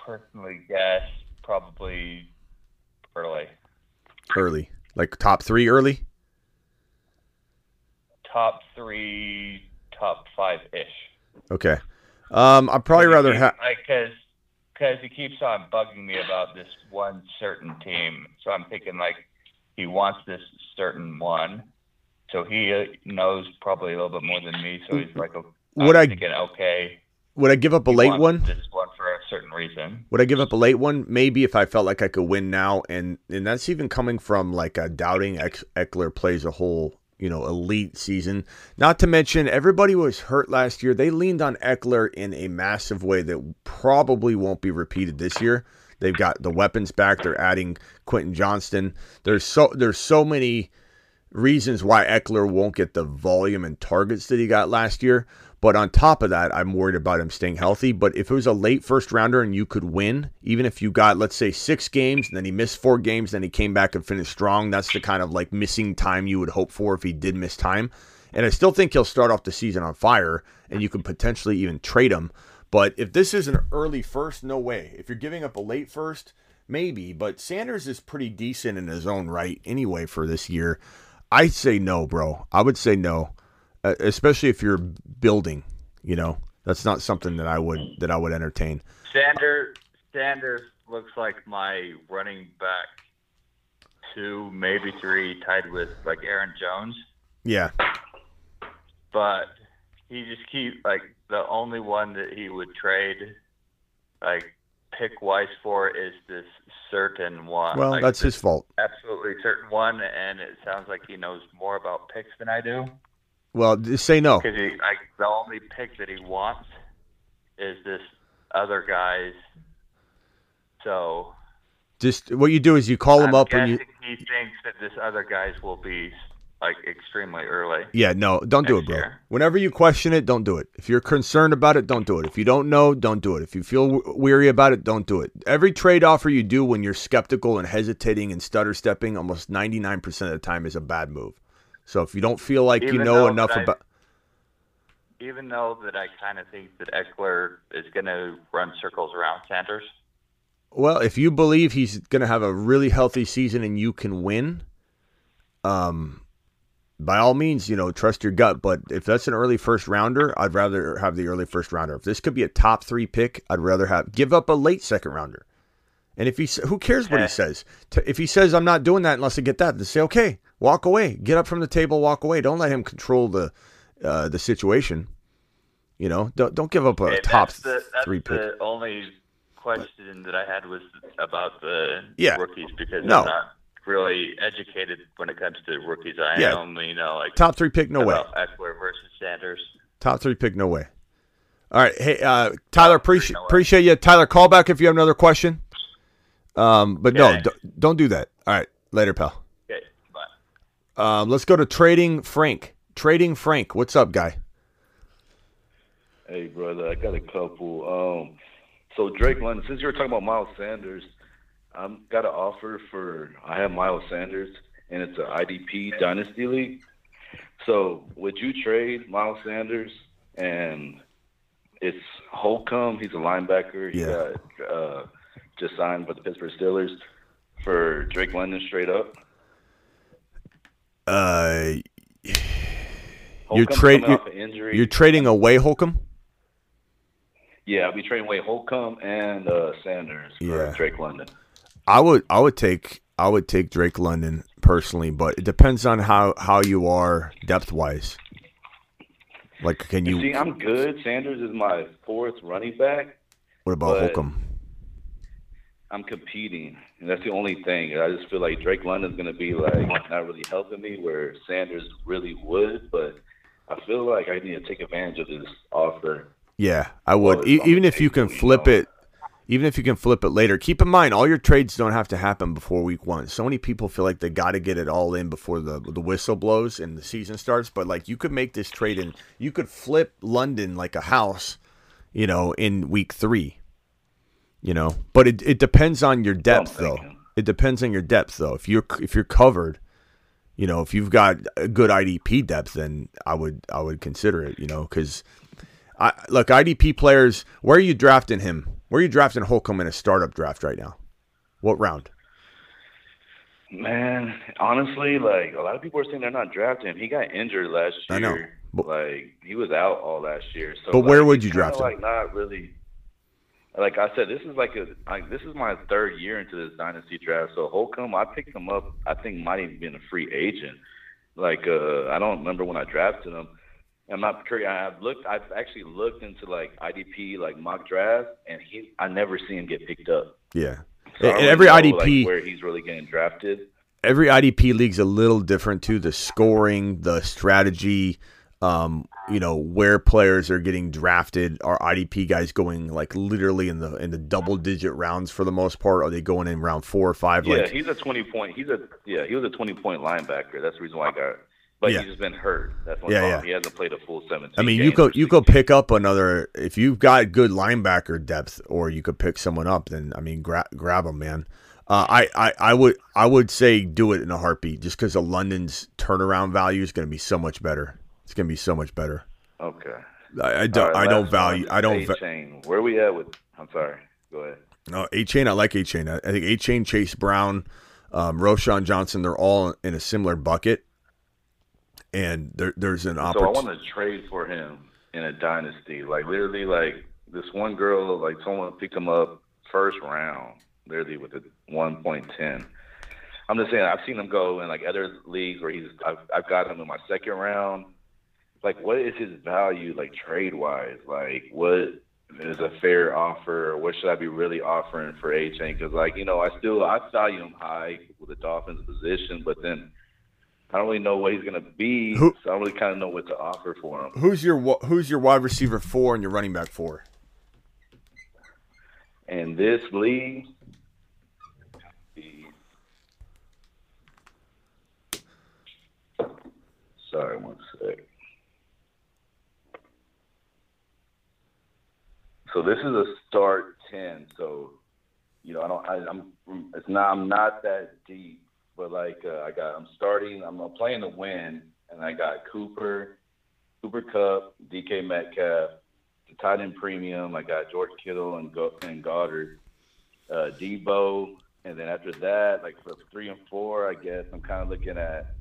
personally guessed, probably early. Early, like top three early. Top three, top five ish. Okay. Um, I'd probably rather have. because because he keeps on bugging me about this one certain team. So I'm thinking like he wants this certain one. So he uh, knows probably a little bit more than me. So he's like, oh, Would I- thinking, okay, Would I give up a late one? This one for a certain reason. Would I give up a late one? Maybe if I felt like I could win now, and and that's even coming from like a doubting Ekeler plays a whole you know elite season. Not to mention everybody was hurt last year. They leaned on Ekeler in a massive way that probably won't be repeated this year. They've got the weapons back. They're adding Quentin Johnston. There's so there's so many reasons why Ekeler won't get the volume and targets that he got last year. But on top of that, I'm worried about him staying healthy. But if it was a late first rounder and you could win, even if you got, let's say, six games and then he missed four games, then he came back and finished strong, that's the kind of like missing time you would hope for if he did miss time. And I still think he'll start off the season on fire and you could potentially even trade him. But if this is an early first, no way. If you're giving up a late first, maybe. But Sanders is pretty decent in his own right anyway for this year. I'd say no, bro. I would say no, Uh, especially if you're building. You know, that's not something that I would that I would entertain. Sanders Sanders looks like my running back two, maybe three, tied with like Aaron Jones. Yeah, but he just keep like the only one that he would trade like pick wise for is this certain one. well, like, that's his fault. absolutely certain one, and it sounds like he knows more about picks than I do Well, just say no. because the only pick that he wants is this other guy's. So Just what you do is you call him I'm up and you. he thinks that this other guy's will be like extremely early. Yeah, no, don't do it, bro. year. Whenever you question it, don't do it. If you're concerned about it, don't do it. If you don't know, don't do it. If you feel w- weary about it, don't do it. Every trade offer you do when you're skeptical and hesitating and stutter stepping, almost 99% of the time is a bad move. So if you don't feel like you know enough I- about even though that I kind of think that Ekeler is going to run circles around Sanders. Well, if you believe he's going to have a really healthy season and you can win, um, by all means, you know, trust your gut. But if that's an early first rounder, I'd rather have the early first rounder. If this could be a top three pick, I'd rather have give up a late second rounder. And if he, who cares what he says? If he says I'm not doing that unless I get that, then say okay, walk away, get up from the table, walk away. Don't let him control the uh, the situation. You know, don't don't give up a Okay, top that's the, that's three pick. the only question that I had was about the Yeah. rookies because No. I'm not really educated when it comes to rookies. I Yeah. only know like Top three pick, no way. Ekeler versus Sanders. Top three pick, no way. All right, hey uh, Tyler, appreciate no appreciate you. Tyler, call back if you have another question. Um, but no, Okay. d- don't do that. All right, later, pal. Okay, bye. Um, let's go to trading Frank. Trading Frank, what's up, guy? Hey, brother, I got a couple. Um, so Drake London, since you were talking about Miles Sanders, I'm got an offer for. I have Miles Sanders, and it's an IDP Dynasty League. So would you trade Miles Sanders and it's Holcomb? He's a linebacker. He Yeah. got uh, just signed with the Pittsburgh Steelers for Drake London straight up. Uh, you're trade coming you're, you're trading away Holcomb. yeah, I'll be trading away Holcomb and uh, Sanders for Yeah. Drake London. I would I would take I would take Drake London personally, but it depends on how how you are depth wise. Like, can you? See, I'm good. Sanders is my fourth running back. what about Holcomb? I'm competing, and that's the only thing. I just feel like Drake London's going to be like not really helping me, where Sanders really would. But I feel like I need to take advantage of this offer. Yeah, I would. E- even if you can flip it, even if you can flip it later. Keep in mind, all your trades don't have to happen before week one. So many people feel like they got to get it all in before the the whistle blows and the season starts. But like, you could make this trade and you could flip London like a house, you know, in week three. You know, but it, it depends on your depth though. It depends on your depth, though. If you're if you're covered, you know, if you've got a good IDP depth, then I would I would consider it. You know, because I look IDP players. Where are you drafting him? Where are you drafting Holcomb in a startup draft right now? What round? Man, honestly, like a lot of people are saying they're not drafting him. He got injured last year. I know, but, like he was out all last year. So, but like, where would you draft him? Like not really. Like I said, this is like a like this is my third year into this dynasty draft. So Holcomb, I picked him up. I think might even been a free agent. Like uh I don't remember when I drafted him. I'm not curious. I've looked. I've actually looked into like IDP, like mock draft, and he. I never see him get picked up. Yeah, So I and don't every know, IDP like, where he's really getting drafted. every IDP league's a little different too. The scoring, the strategy, um, you know, where players are getting drafted. Are IDP guys going like literally in the in the double digit rounds for the most part? Are they going in round four or five? Yeah, like he's a twenty point. He's a yeah. He was a twenty point linebacker. That's the reason why I got. But Yeah. he's just been hurt. That's one Yeah, problem. yeah. He hasn't played a full seventeen. I mean, you could you could pick up another if you've got good linebacker depth, or you could pick someone up. Then I mean, gra- grab them, man. Uh, I, I I would I would say do it in a heartbeat, just because of London's turnaround value is going to be so much better. It's going to be so much better. Okay. I, I don't right, I don't value I don't. va- Achane. Where we at with? I'm sorry. Go ahead. No, Achane. I like Achane. I, I think Achane, Chase Brown, um, Roschon Johnson. They're all in a similar bucket, and there, there's an opportunity. So I want to trade for him in a dynasty. Like literally, like this one girl, like someone picked him up first round, literally with a one point ten. I'm just saying, I've seen him go in like other leagues where he's. I've, I've got him in my second round. Like, what is his value, like trade wise? Like, what is a fair offer? Or what should I be really offering for Achane? Because, like, you know, I still I value him high with the Dolphins position, but then I don't really know what he's gonna be. Who- so I don't really kind of know what to offer for him. Who's your Who's your wide receiver four and your running back four? And this league, sorry, one sec. So this is a start ten. So you know, I don't. I, I'm. It's not. I'm not that deep, but like uh, I got. I'm starting. I'm playing to win, and I got Cooper, Cooper Kupp, DK Metcalf, the tight end premium. I got George Kittle and Go- and Goedert, uh, Deebo, and then after that, like for three and four, I guess I'm kind of looking at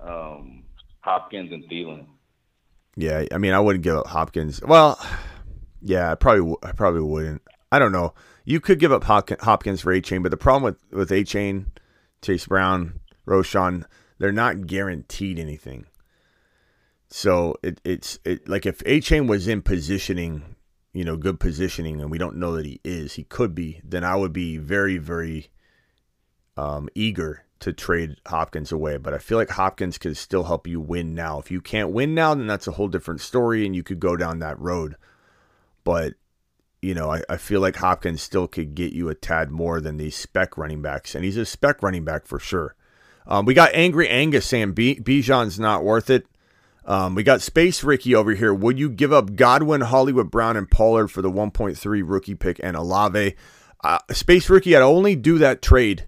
um, Hopkins and Thielen. Yeah, I mean, I wouldn't give up Hopkins. Well, yeah, I probably I probably wouldn't. I don't know. You could give up Hopkins for Achane, but the problem with with Achane, Chase Brown, Roschon, they're not guaranteed anything. So it, it's it like if Achane was in positioning, you know, good positioning, and we don't know that he is, he could be. Then I would be very very um, eager to trade Hopkins away. But I feel like Hopkins could still help you win now. If you can't win now, then that's a whole different story, and you could go down that road. But you know, I, I feel like Hopkins still could get you a tad more than these spec running backs, and he's a spec running back for sure. Um, we got Angry Angus saying B- Bijan's not worth it. Um, we got Space Ricky over here. Would you give up Godwin, Hollywood Brown, and Pollard for the 1.3 rookie pick and Olave? Uh, Space Ricky, I'd only do that trade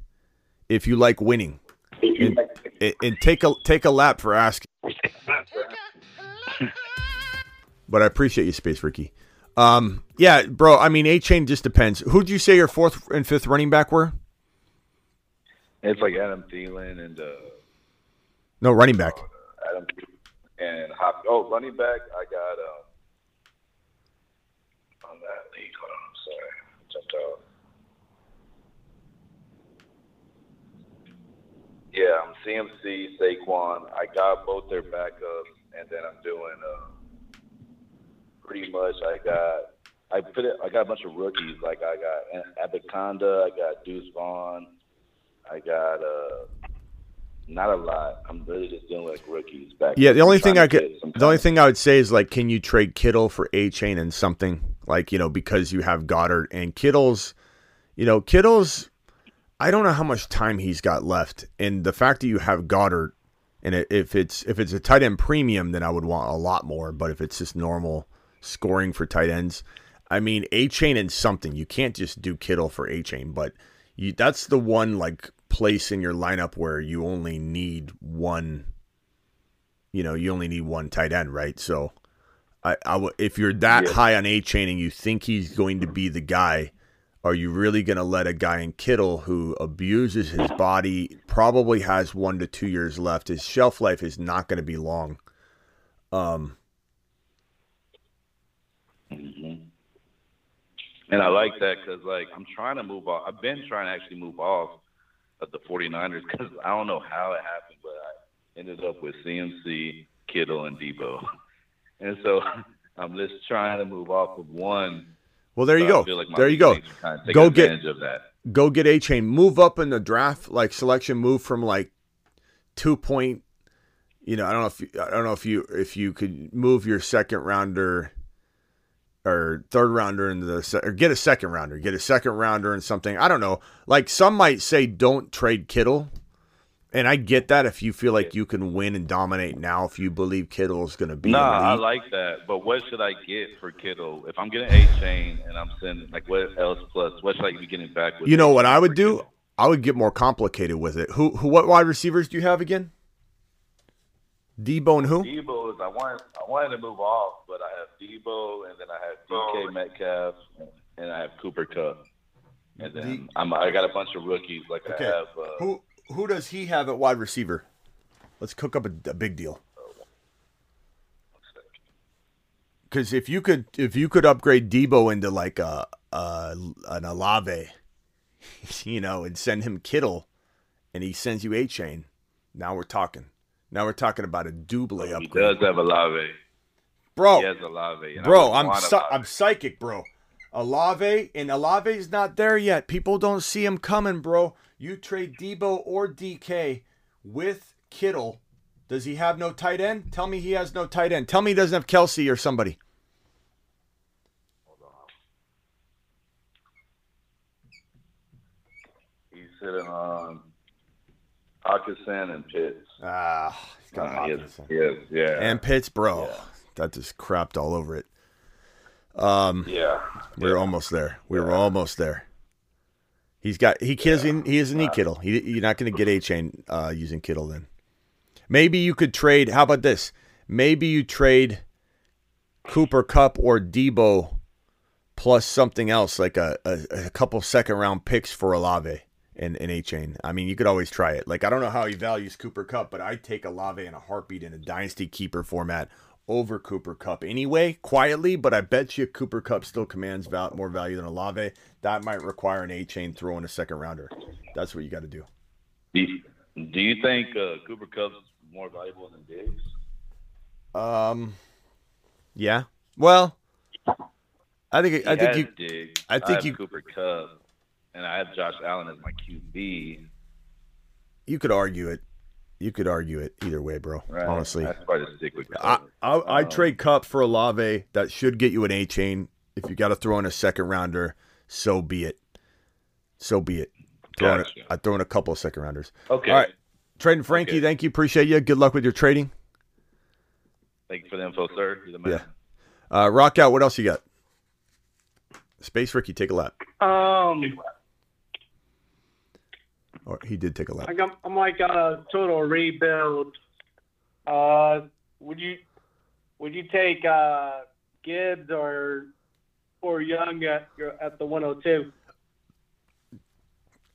if you like winning, and, and- and take a take a lap for asking. But I appreciate you, Space Ricky. Um, yeah, bro. I mean, Achane just depends. Who'd you say your fourth and fifth running back were? It's like Adam Thielen and uh, No, running back. Adam and Hop. Oh, running back. I got um, on that league. Hold on, I'm sorry, jumped out. Yeah, I'm CMC, Saquon. I got both their backups, and then I'm doing uh, pretty much. I got. I put it. I got a bunch of rookies. Like I got Abaconda. I got Deuce Vaughn. I got uh, not a lot. I'm really just dealing with rookies back. Yeah, the only thing I could, the only thing I would say is like, can you trade Kittle for Achane and something like you know because you have Goedert and Kittle's, you know Kittle's. I don't know how much time he's got left, and the fact that you have Goedert, and if it's if it's a tight end premium, then I would want a lot more. But if it's just normal scoring for tight ends, I mean Achane and something. You can't just do Kittle for Achane, but you, that's the one like place in your lineup where you only need one. You know, you only need one tight end, right? So, I, I w- if you're that Yeah. high on Achane and you think he's going to be the guy, are you really going to let a guy in Kittle who abuses his body, probably has one to two years left? His shelf life is not going to be long. Um, hmm And I like that because, like, I'm trying to move off. I've been trying to actually move off of the 49ers because I don't know how it happened, but I ended up with CMC, Kittle, and Deebo. And so I'm just trying to move off of one. well, there you So go. like There you go. kinda Go get of that. go get Achane. Move up in the draft, like selection. Move from like two point. You know, I don't know if you, I don't know if you if you could move your second rounder or third rounder into the or get a second rounder, get a second rounder and something. I don't know. Like some might say, don't trade Kittle, and I get that if you feel like you can win and dominate now, if you believe Kittle is going to be. No, I like that. But what should I get for Kittle? If I'm getting Achane and I'm sending like what else plus what should I be getting back with? You know what I would do? Kittle? I would get more complicated with it. Who, who what wide receivers do you have again? Deebo and who? Deebo is I wanted I wanted to move off, but I have Deebo and then I have DK Metcalf and I have Cooper Kupp. And then I'm I got a bunch of rookies like Okay. I have uh, Who who does he have at wide receiver? Let's cook up a, a big deal. Because if you could if you could upgrade Deebo into like a, a an Olave, you know, and send him Kittle, and he sends you Achane, now we're talking. Now we're talking about a double he upgrade, does have Olave. bro. He has Olave. and Bro, I'm. I'm psychic, bro. Olave and Olave's not there yet. People don't see him coming, bro. You trade Deebo or DK with Kittle. Does he have no tight end? Tell me he has no tight end. Tell me he doesn't have Kelce or somebody. He's sitting on Hockenson and Pitts. Ah, he's got Uh, he has- Hockenson. he has- yeah. and Pitts, bro. Yeah. That just crapped all over it. Um, yeah. we are almost there. We were almost there. He's got he doesn't he doesn't need Kittle. He, you're not going to get Achane uh, using Kittle then. Maybe you could trade. How about this? Maybe you trade Cooper Kupp or Deebo plus something else like a, a, a couple second round picks for Olave and, Achane. I mean, you could always try it. Like I don't know how he values Cooper Kupp, but I'd take Olave in a heartbeat in a dynasty keeper format over Cooper Kupp anyway, quietly. But I bet you Cooper Kupp still commands val- more value than Olave. That might require an Achane throw in a second rounder. That's what you got to do. Do you, think uh, Cooper Kupp's more valuable than Diggs? Um, yeah. Well, I think I think you. Diggs. I think have you- Cooper Kupp, and I have Josh Allen as my QB. You could argue it. You could argue it either way, bro. Right. Honestly, that's why to stick with I Kupp. I I Um, trade Kupp for Olave. That should get you an Achane. If you got to throw in a second rounder, so be it. So be it. Throw in Gotcha. I throw in a couple of second rounders. Okay. All right, trading Frankie. Okay. Thank you. Appreciate you. Good luck with your trading. Thank you for the info, sir. You're the man. Yeah. Uh, rock out. What else you got? Space Ricky, take a lap. Um, Or he did take a lap. I got, I'm like a total rebuild. Uh, would you would you take uh, Gibbs or or Young at at the 102?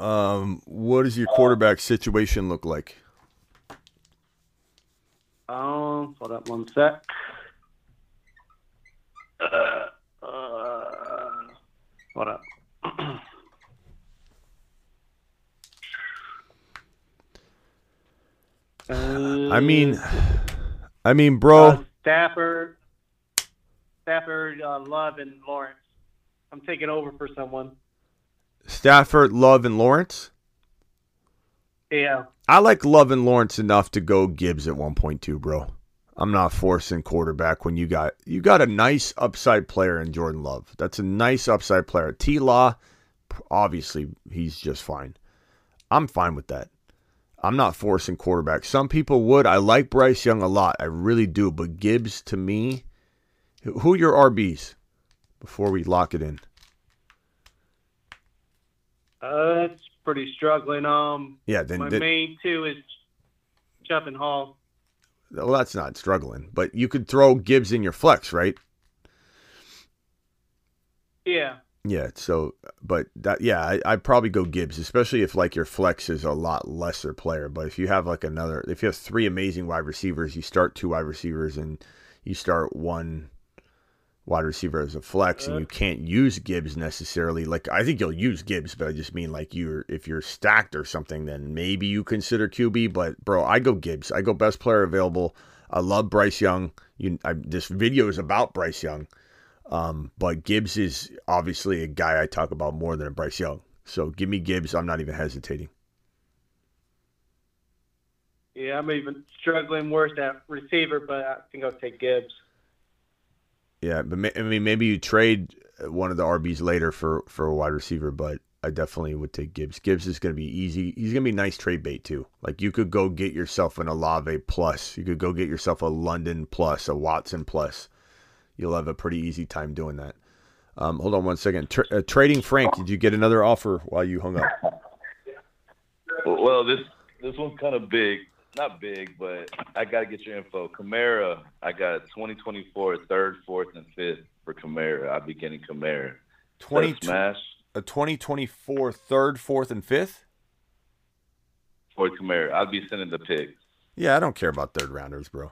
Um, what does your quarterback situation look like? Um, hold up one sec. Uh, uh, hold up. I mean, I mean, bro. Uh, Stafford, Stafford, uh, Love, and Lawrence. I'm taking over for someone. Stafford, Love, and Lawrence. Yeah. I like Love and Lawrence enough to go Gibbs at 1.2, bro. I'm not forcing quarterback when you got you got a nice upside player in Jordan Love. That's a nice upside player. T Law, obviously he's just fine. I'm fine with that. I'm not forcing quarterbacks. Some people would. I like Bryce Young a lot. I really do. But Gibbs to me, who are your RBs before we lock it in? Uh, it's pretty struggling. Um, Yeah, then, my then main two is Chubb and Hall. well, that's not struggling. But you could throw Gibbs in your flex, right? Yeah, Yeah. So, but that yeah, I, I'd probably go Gibbs, especially if like your flex is a lot lesser player. But if you have like another, if you have three amazing wide receivers, you start two wide receivers and you start one wide receiver as a flex, and you can't use Gibbs necessarily. Like I think you'll use Gibbs, but I just mean like you're if you're stacked or something, then maybe you consider QB. But bro, I go Gibbs. I go best player available. I love Bryce Young. You, I, this video is about Bryce Young. Um, but Gibbs is obviously a guy I talk about more than a Bryce Young. So give me Gibbs. I'm not even hesitating. yeah. I'm even struggling worse at receiver, but I think I'll take Gibbs. Yeah, but I mean, maybe you trade one of the RBs later for for a wide receiver, but I definitely would take Gibbs. Gibbs is going to be easy. He's going to be nice trade bait too. Like you could go get yourself an Olave plus. You could go get yourself a London plus, a Watson plus. You'll have a pretty easy time doing that. Um, hold on one second. Uh, trading Frank, did you get another offer while you hung up? Well, this this one's kind of big. Not big, but I got to get your info. Kamara, I got 2024 third, fourth, and fifth for Kamara. I'll be getting Kamara. Twenty smash a 2024 third, fourth, and fifth. for Kamara. I'll be sending the picks. Yeah, I don't care about third rounders, bro.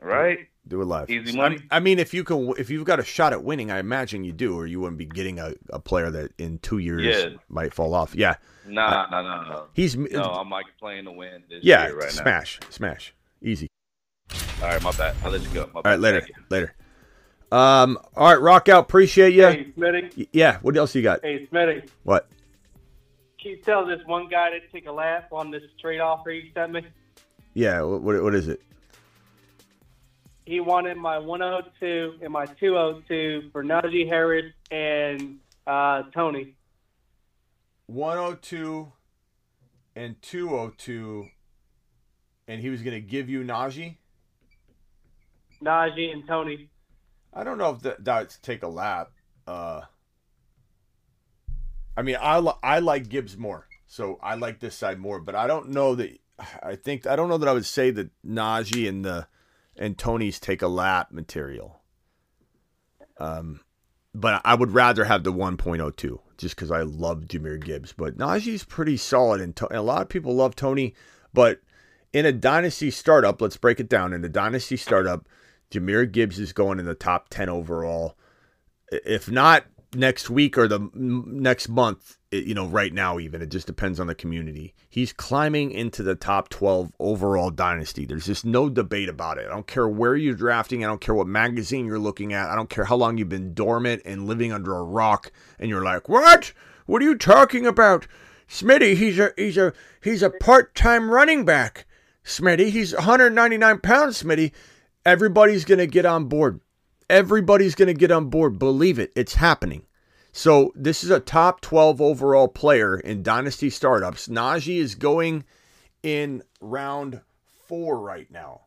Right? Do it live. Easy I- money? I, mean, if you can, if you've got a shot at winning, I imagine you do, or you wouldn't be getting a, a player that in two years Yeah. might fall off. Yeah, Nah, nah, nah, nah. he's No, I'm like playing to win this yeah, year right now. smash, smash, easy. All right, my bad. I'll let you go. My All bad. right, later, later. Um, all right, rock out. Appreciate you. Hey, Smitty. Yeah. What else you got? Hey, Smitty. What? Can you tell this one guy to take a laugh on this trade offer you sent me? Yeah. What? What, what is it? He wanted my 102 and my 202 for Najee Harris and uh, Toney. 102 and 202, and he was going to give you Najee. Najee and Toney. I don't know if that, that's take a lap. Uh, I mean, I li- I like Gibbs more, so I like this side more. But I don't know that. I think I don't know that I would say that Najee and the and Toney's take a lap material. Um, but I would rather have the 1.02 just because I love Jahmyr Gibbs. But Najee's pretty solid, and, to- and a lot of people love Toney. But in a dynasty startup, let's break it down. In a dynasty startup, Jahmyr Gibbs is going in the top 10 overall. If not next week or the m- next month, you know, right now, even, it just depends on the community. He's climbing into the top 12 overall dynasty. There's just no debate about it. I don't care where you're drafting. I don't care what magazine you're looking at. I don't care how long you've been dormant and living under a rock. And you're like, what? What are you talking about? Smitty, he's a he's a he's a part-time running back. Smitty, he's 199 pounds. Smitty, everybody's gonna get on board. Everybody's gonna get on board. Believe it, it's happening. So this is a top 12 overall player in dynasty startups. Najee is going in round four right now.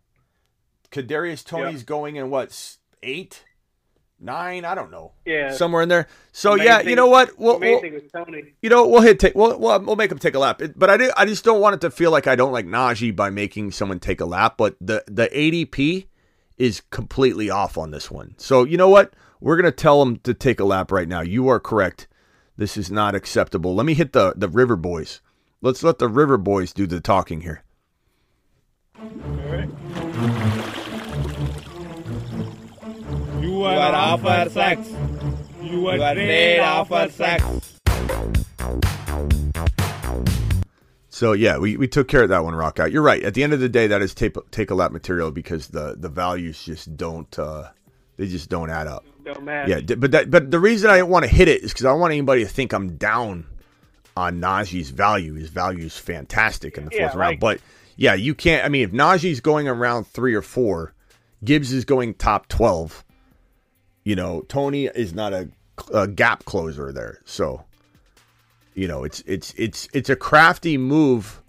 Kadarius Toney's going in what eight, nine? I don't know. Yeah. somewhere in there. So yeah, thing- you know what? We'll, we'll- thing with Toney. you know, we'll hit take. We'll, we'll, we'll make him take a lap. It- but I do, I just don't want it to feel like I don't like Najee by making someone take a lap. But the the ADP is completely off on this one. So you know what? We're gonna tell him to take a lap right now. You are correct. This is not acceptable. Let me hit the the River Boys. Let's let the River Boys do the talking here. You are offer sex. You are trade offer sex. So yeah, we, we took care of that one, Rock Out. You're right. At the end of the day, that is take take a lap material because the the values just don't uh, they just don't add up. Don't matter. Yeah, but that but the reason I didn't want to hit it is because I don't want anybody to think I'm down on Najee's value. His value is fantastic in the fourth round. But yeah, you can't. I mean, if Najee's going around three or four, Gibbs is going top twelve. You know, Toney is not a, a gap closer there, so you know it's it's it's it's a crafty move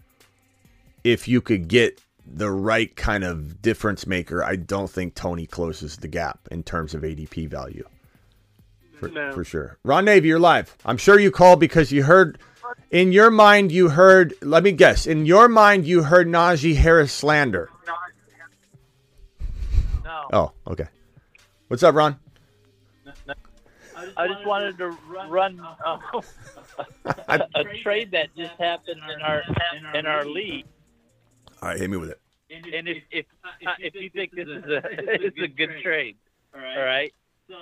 if you could get the right kind of difference maker. I don't think Toney closes the gap in terms of ADP value. For, No. for sure. Ron Navy, you're live. I'm sure you called because you heard In your mind, you heard. Let me guess. In your mind, you heard Najee Harris slander. No. Oh, okay. What's up, Ron? I just wanted to run uh, a, trade that just happened in our in our league, All right, hit me with it. And if if uh, if you think this is a it's a good trade, all right.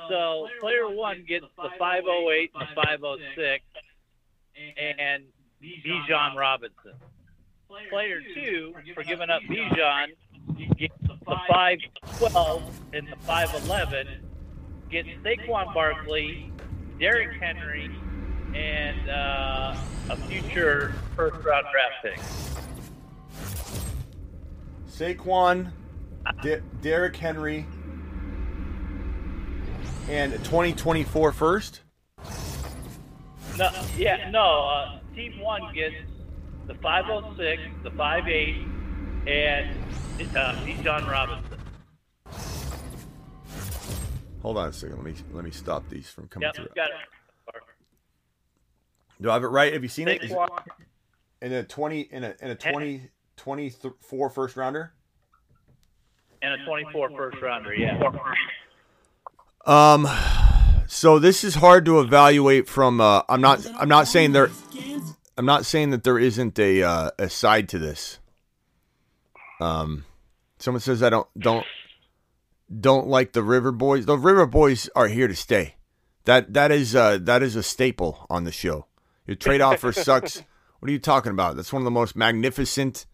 So player one gets the 508 and the 506, and Bijan Robinson. Player two, for giving up Bijan, gets the 512 and the 511, gets Saquon Barkley, Derrick Henry, and uh, a future first round draft pick. Saquon, De- Derrick Henry, and 2024 first. No, yeah, no. Uh, team one gets the 506, the 58, and uh, Bijan Robinson. Hold on a second. Let me let me stop these from coming Yep, through. got it. Do I have it right? Have you seen it? Is it in a 20 in a in a 20 24 first rounder? and a 24 first rounder, yeah. Um, so this is hard to evaluate from. Uh, I'm not. I'm not saying there. I'm not saying that there isn't a uh, a side to this. Um, someone says I don't don't don't like the River Boys. The River Boys are here to stay. That that is uh, that is a staple on the show. Your trade offer sucks. What are you talking about? That's one of the most magnificent,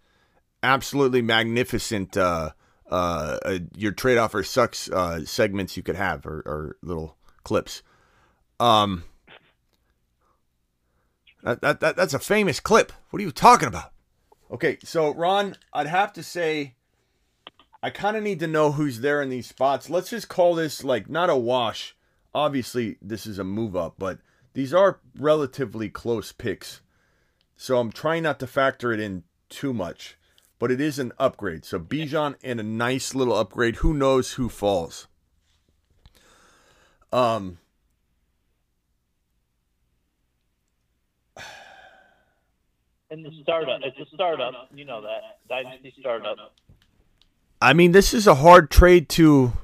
absolutely magnificent. Uh, uh, uh, your trade offer sucks uh, segments you could have or, or little clips. Um, that, that, that that's a famous clip. What are you talking about? Okay, so Ron, I'd have to say, I kind of need to know who's there in these spots. Let's just call this like not a wash. Obviously, this is a move up, but these are relatively close picks. So I'm trying not to factor it in too much, but it is an upgrade. So Bijan and a nice little upgrade. Who knows who falls? Um, In the startup, it's a startup. You know that dynasty startup. I mean, this is a hard trade to.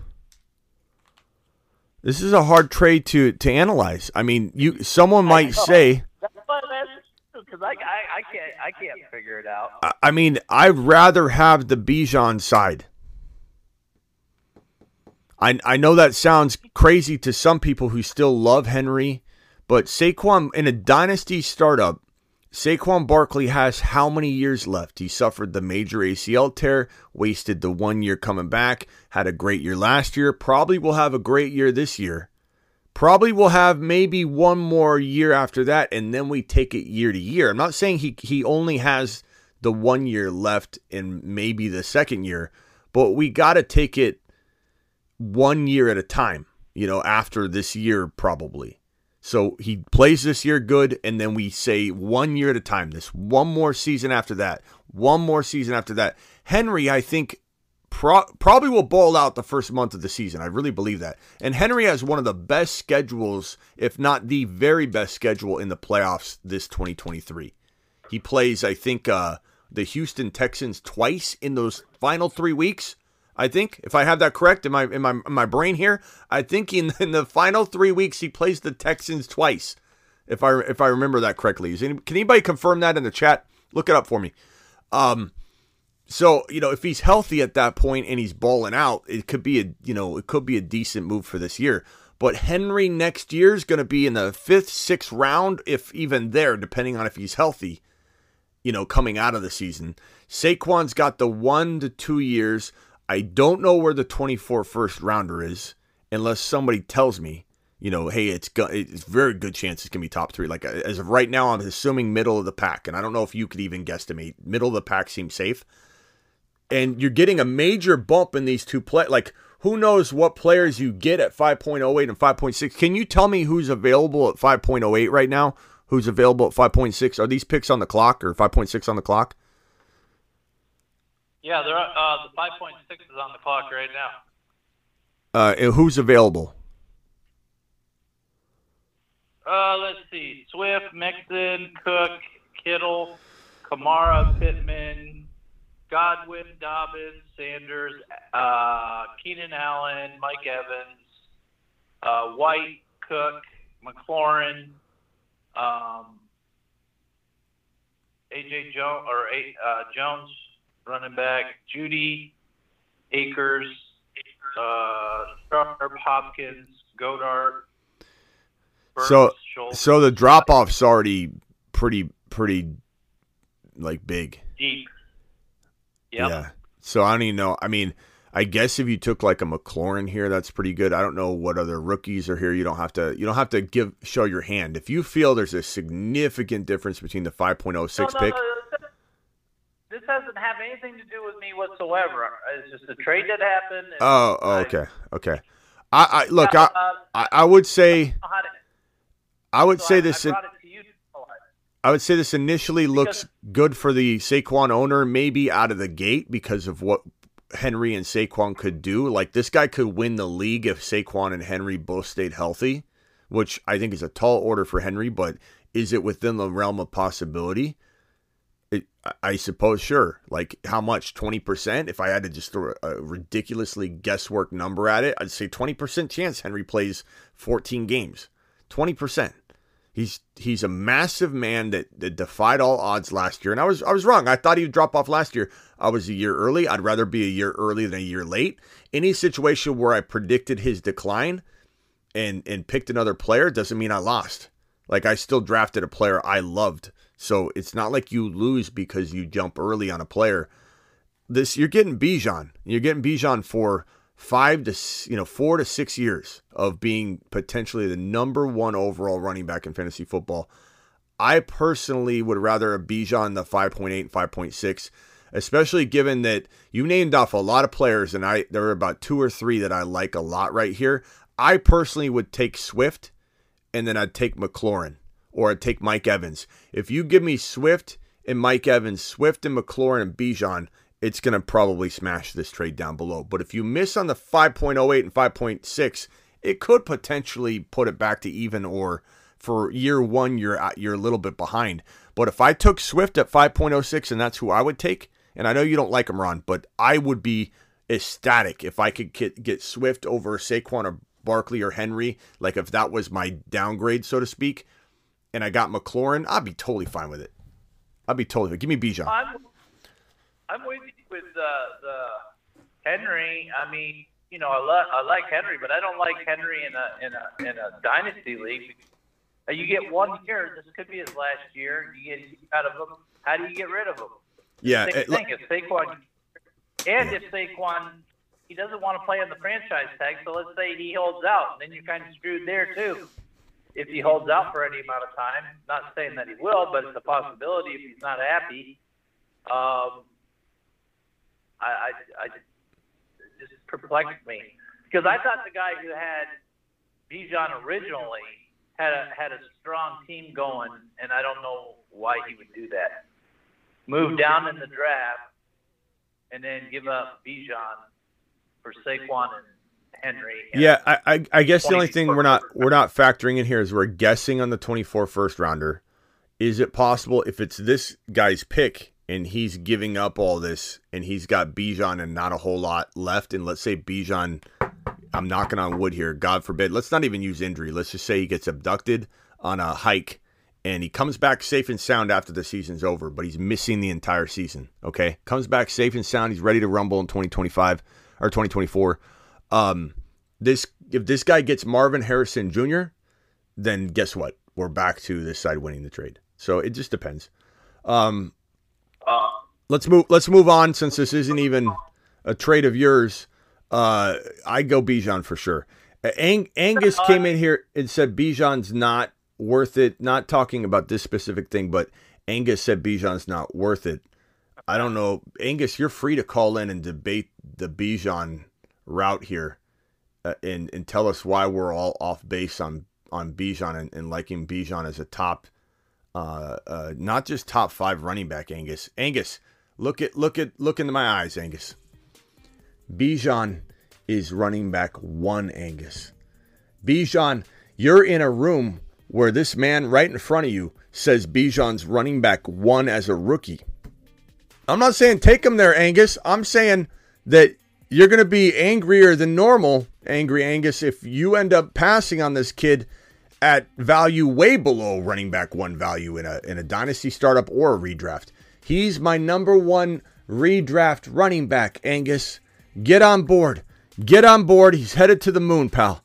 This is a hard trade to to analyze. I mean, you someone might say. That's why I'm asking because I, I I can't I can't figure it out. I- mean, I'd rather have the Bijan side. I I know that sounds crazy to some people who still love Henry, but Saquon in a dynasty startup, Saquon Barkley has how many years left? He suffered the major ACL tear, wasted the one year coming back, had a great year last year, probably will have a great year this year. Probably will have maybe one more year after that, and then we take it year to year. I'm not saying he he only has the one year left and maybe the second year, but we got to take it one year at a time, you know, after this year, probably. So he plays this year good, and then we say one year at a time. This one more season after that, one more season after that. Henry, I think, pro- probably will ball out the first month of the season. I really believe that. And Henry has one of the best schedules, if not the very best schedule in the playoffs this 2023. He plays, I think, uh, the Houston Texans twice in those final three weeks. I think, if I have that correct in my in my in my brain here, I think in, in the final three weeks he plays the Texans twice. If I if I remember that correctly, Is any, can anybody confirm that in the chat? Look it up for me. Um, so you know, if he's healthy at that point and he's balling out, it could be a you know it could be a decent move for this year. But Henry next year is going to be in the fifth, sixth round, if even there, depending on if he's healthy. You know, coming out of the season, Saquon's got the one to two years. I don't know where the 24 first rounder is unless somebody tells me, you know, hey, it's go- it's very good chance it's going to be top 3. Like as of right now I'm assuming middle of the pack and I don't know if you could even guesstimate. Middle of the pack seems safe. And you're getting a major bump in these two play like who knows what players you get at 5.08 and 5.6. Can you tell me who's available at 5.08 right now? Who's available at 5.6? Are these picks on the clock or 5.6 on the clock? Yeah, they're uh, the 5.6 is on the clock right now. Uh, and who's available? Uh, let's see, Swift, Mixon, Cook, Kittle, Kamara, Pittman, Godwin, Dobbins, Sanders, uh, Keenan Allen, Mike Evans, uh, White, Cook, McLaurin, um, AJ Jones or uh, Jones, running back, Jeudy, Akers, uh, Sharp, Hopkins, Goedert. Burns, So Schultz, so the drop off's already pretty pretty like big. deep. Yep. Yeah. So I don't even know. I mean, I guess if you took like a McLaurin here, that's pretty good. I don't know what other rookies are here. You don't have to. You don't have to give show your hand. If you feel there's a significant difference between the 5.06 no, no, pick, no, this doesn't have anything to do with me whatsoever. It's just a trade that happened. oh, oh, okay, okay. I, I look. I, uh, I, I would say, I would so say this. I in- brought it to you. I would say this initially looks good for the Saquon owner, maybe out of the gate because of what Henry and Saquon could do. Like this guy could win the league if Saquon and Henry both stayed healthy, which I think is a tall order for Henry, but is it within the realm of possibility? It, I- I suppose, sure. Like how much? 20%? If I had to just throw a ridiculously guesswork number at it, I'd say 20% chance Henry plays 14 games. 20%. He's he's a massive man that, that defied all odds last year, and I was I was wrong. I thought he'd drop off last year. I was a year early. I'd rather be a year early than a year late. Any situation where I predicted his decline and and picked another player doesn't mean I lost. Like I still drafted a player I loved, so it's not like you lose because you jump early on a player. This you're getting Bijan. You're getting Bijan for five to you know four to six years of being potentially the number one overall running back in fantasy football. I personally would rather a Bijan the 5.8 and 5.6, especially given that you named off a lot of players, and I there are about two or three that I like a lot right here. I personally would take Swift, and then I'd take McLaurin or I'd take Mike Evans. If you give me Swift and Mike Evans, Swift and McLaurin and Bijan, it's going to probably smash this trade down below. But if you miss on the 5.08 and 5.6, it could potentially put it back to even or for year one, you're, you're a little bit behind. But if I took Swift at 5.06 and that's who I would take, and I know you don't like him, Ron, but I would be ecstatic if I could get, get Swift over Saquon or Barkley or Henry, like if that was my downgrade, so to speak, and I got McLaurin, I'd be totally fine with it. I'd be totally fine. Give me Bijan. I'm, with you with uh, the Henry. I mean, you know, I, lo- I like Henry, but I don't like Henry in a in a in a dynasty league. Uh, You get one year. This could be his last year. You get out of him. How do you get rid of him? Yeah, it- thing. If Saquon and if Saquon he doesn't want to play on the franchise tag, so let's say he holds out, then you're kind of screwed there too. If he holds out for any amount of time, not saying that he will, but it's a possibility if he's not happy. Um, I, I, I just perplexed me because I thought the guy who had Bijan originally had a had a strong team going, and I don't know why he would do that. Move down in the draft, and then give up Bijan for Saquon and Henry. and- Yeah, I, I, I guess the only thing we're not we're not factoring in here is we're guessing on the 24 first rounder. Is it possible if it's this guy's pick and he's giving up all this and he's got Bijan and not a whole lot left, and let's say Bijan, I'm knocking on wood here, God forbid, let's not even use injury. Let's just say he gets abducted on a hike and he comes back safe and sound after the season's over, but he's missing the entire season. Okay, comes back safe and sound. He's ready to rumble in 2025 or 2024. Um, this if this guy gets Marvin Harrison Jr., then guess what? We're back to this side winning the trade. So it just depends. Um, let's move. Let's move on since this isn't even a trade of yours. Uh, I go Bijan for sure. Uh, Ang- Angus came in here and said Bijan's not worth it. Not talking about this specific thing, but Angus said Bijan's not worth it. I don't know, Angus. You're free to call in and debate the Bijan route here, uh, and and tell us why we're all off base on on Bijan and, and liking Bijan as a top, uh, uh, not just top five running back. Angus, Angus, look at look at look into my eyes, Angus. Bijan is running back one, Angus. Bijan, you're in a room where this man right in front of you says Bijan's running back one as a rookie. I'm not saying take him there, Angus. I'm saying that you're going to be angrier than normal, angry Angus, if you end up passing on this kid at value way below running back one value in a in a dynasty startup or a redraft. He's my number one redraft running back, Angus. Get on board. Get on board. He's headed to the moon, pal.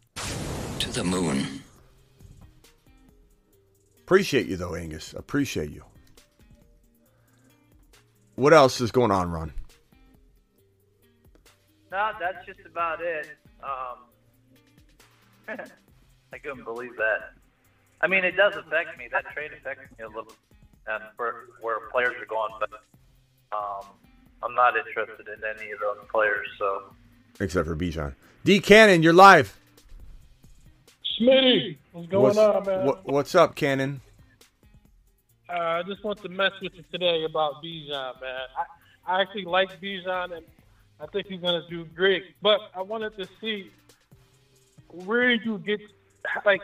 To the moon. Appreciate you though, Angus. Appreciate you. What else is going on, Ron? No, that's just about it. Um, I couldn't believe that. I mean, it does affect me. That trade affects me a little, and where where players are going. But um, I'm not interested in any of those players. So Except for Bijan. D Cannon, you're live. Smitty, what's going what's, on, man? what- what's up, Cannon? Uh, I just want to mess with you today about Bijan, man. I, I actually like Bijan, and I think he's going to do great. But I wanted to see where you get, like,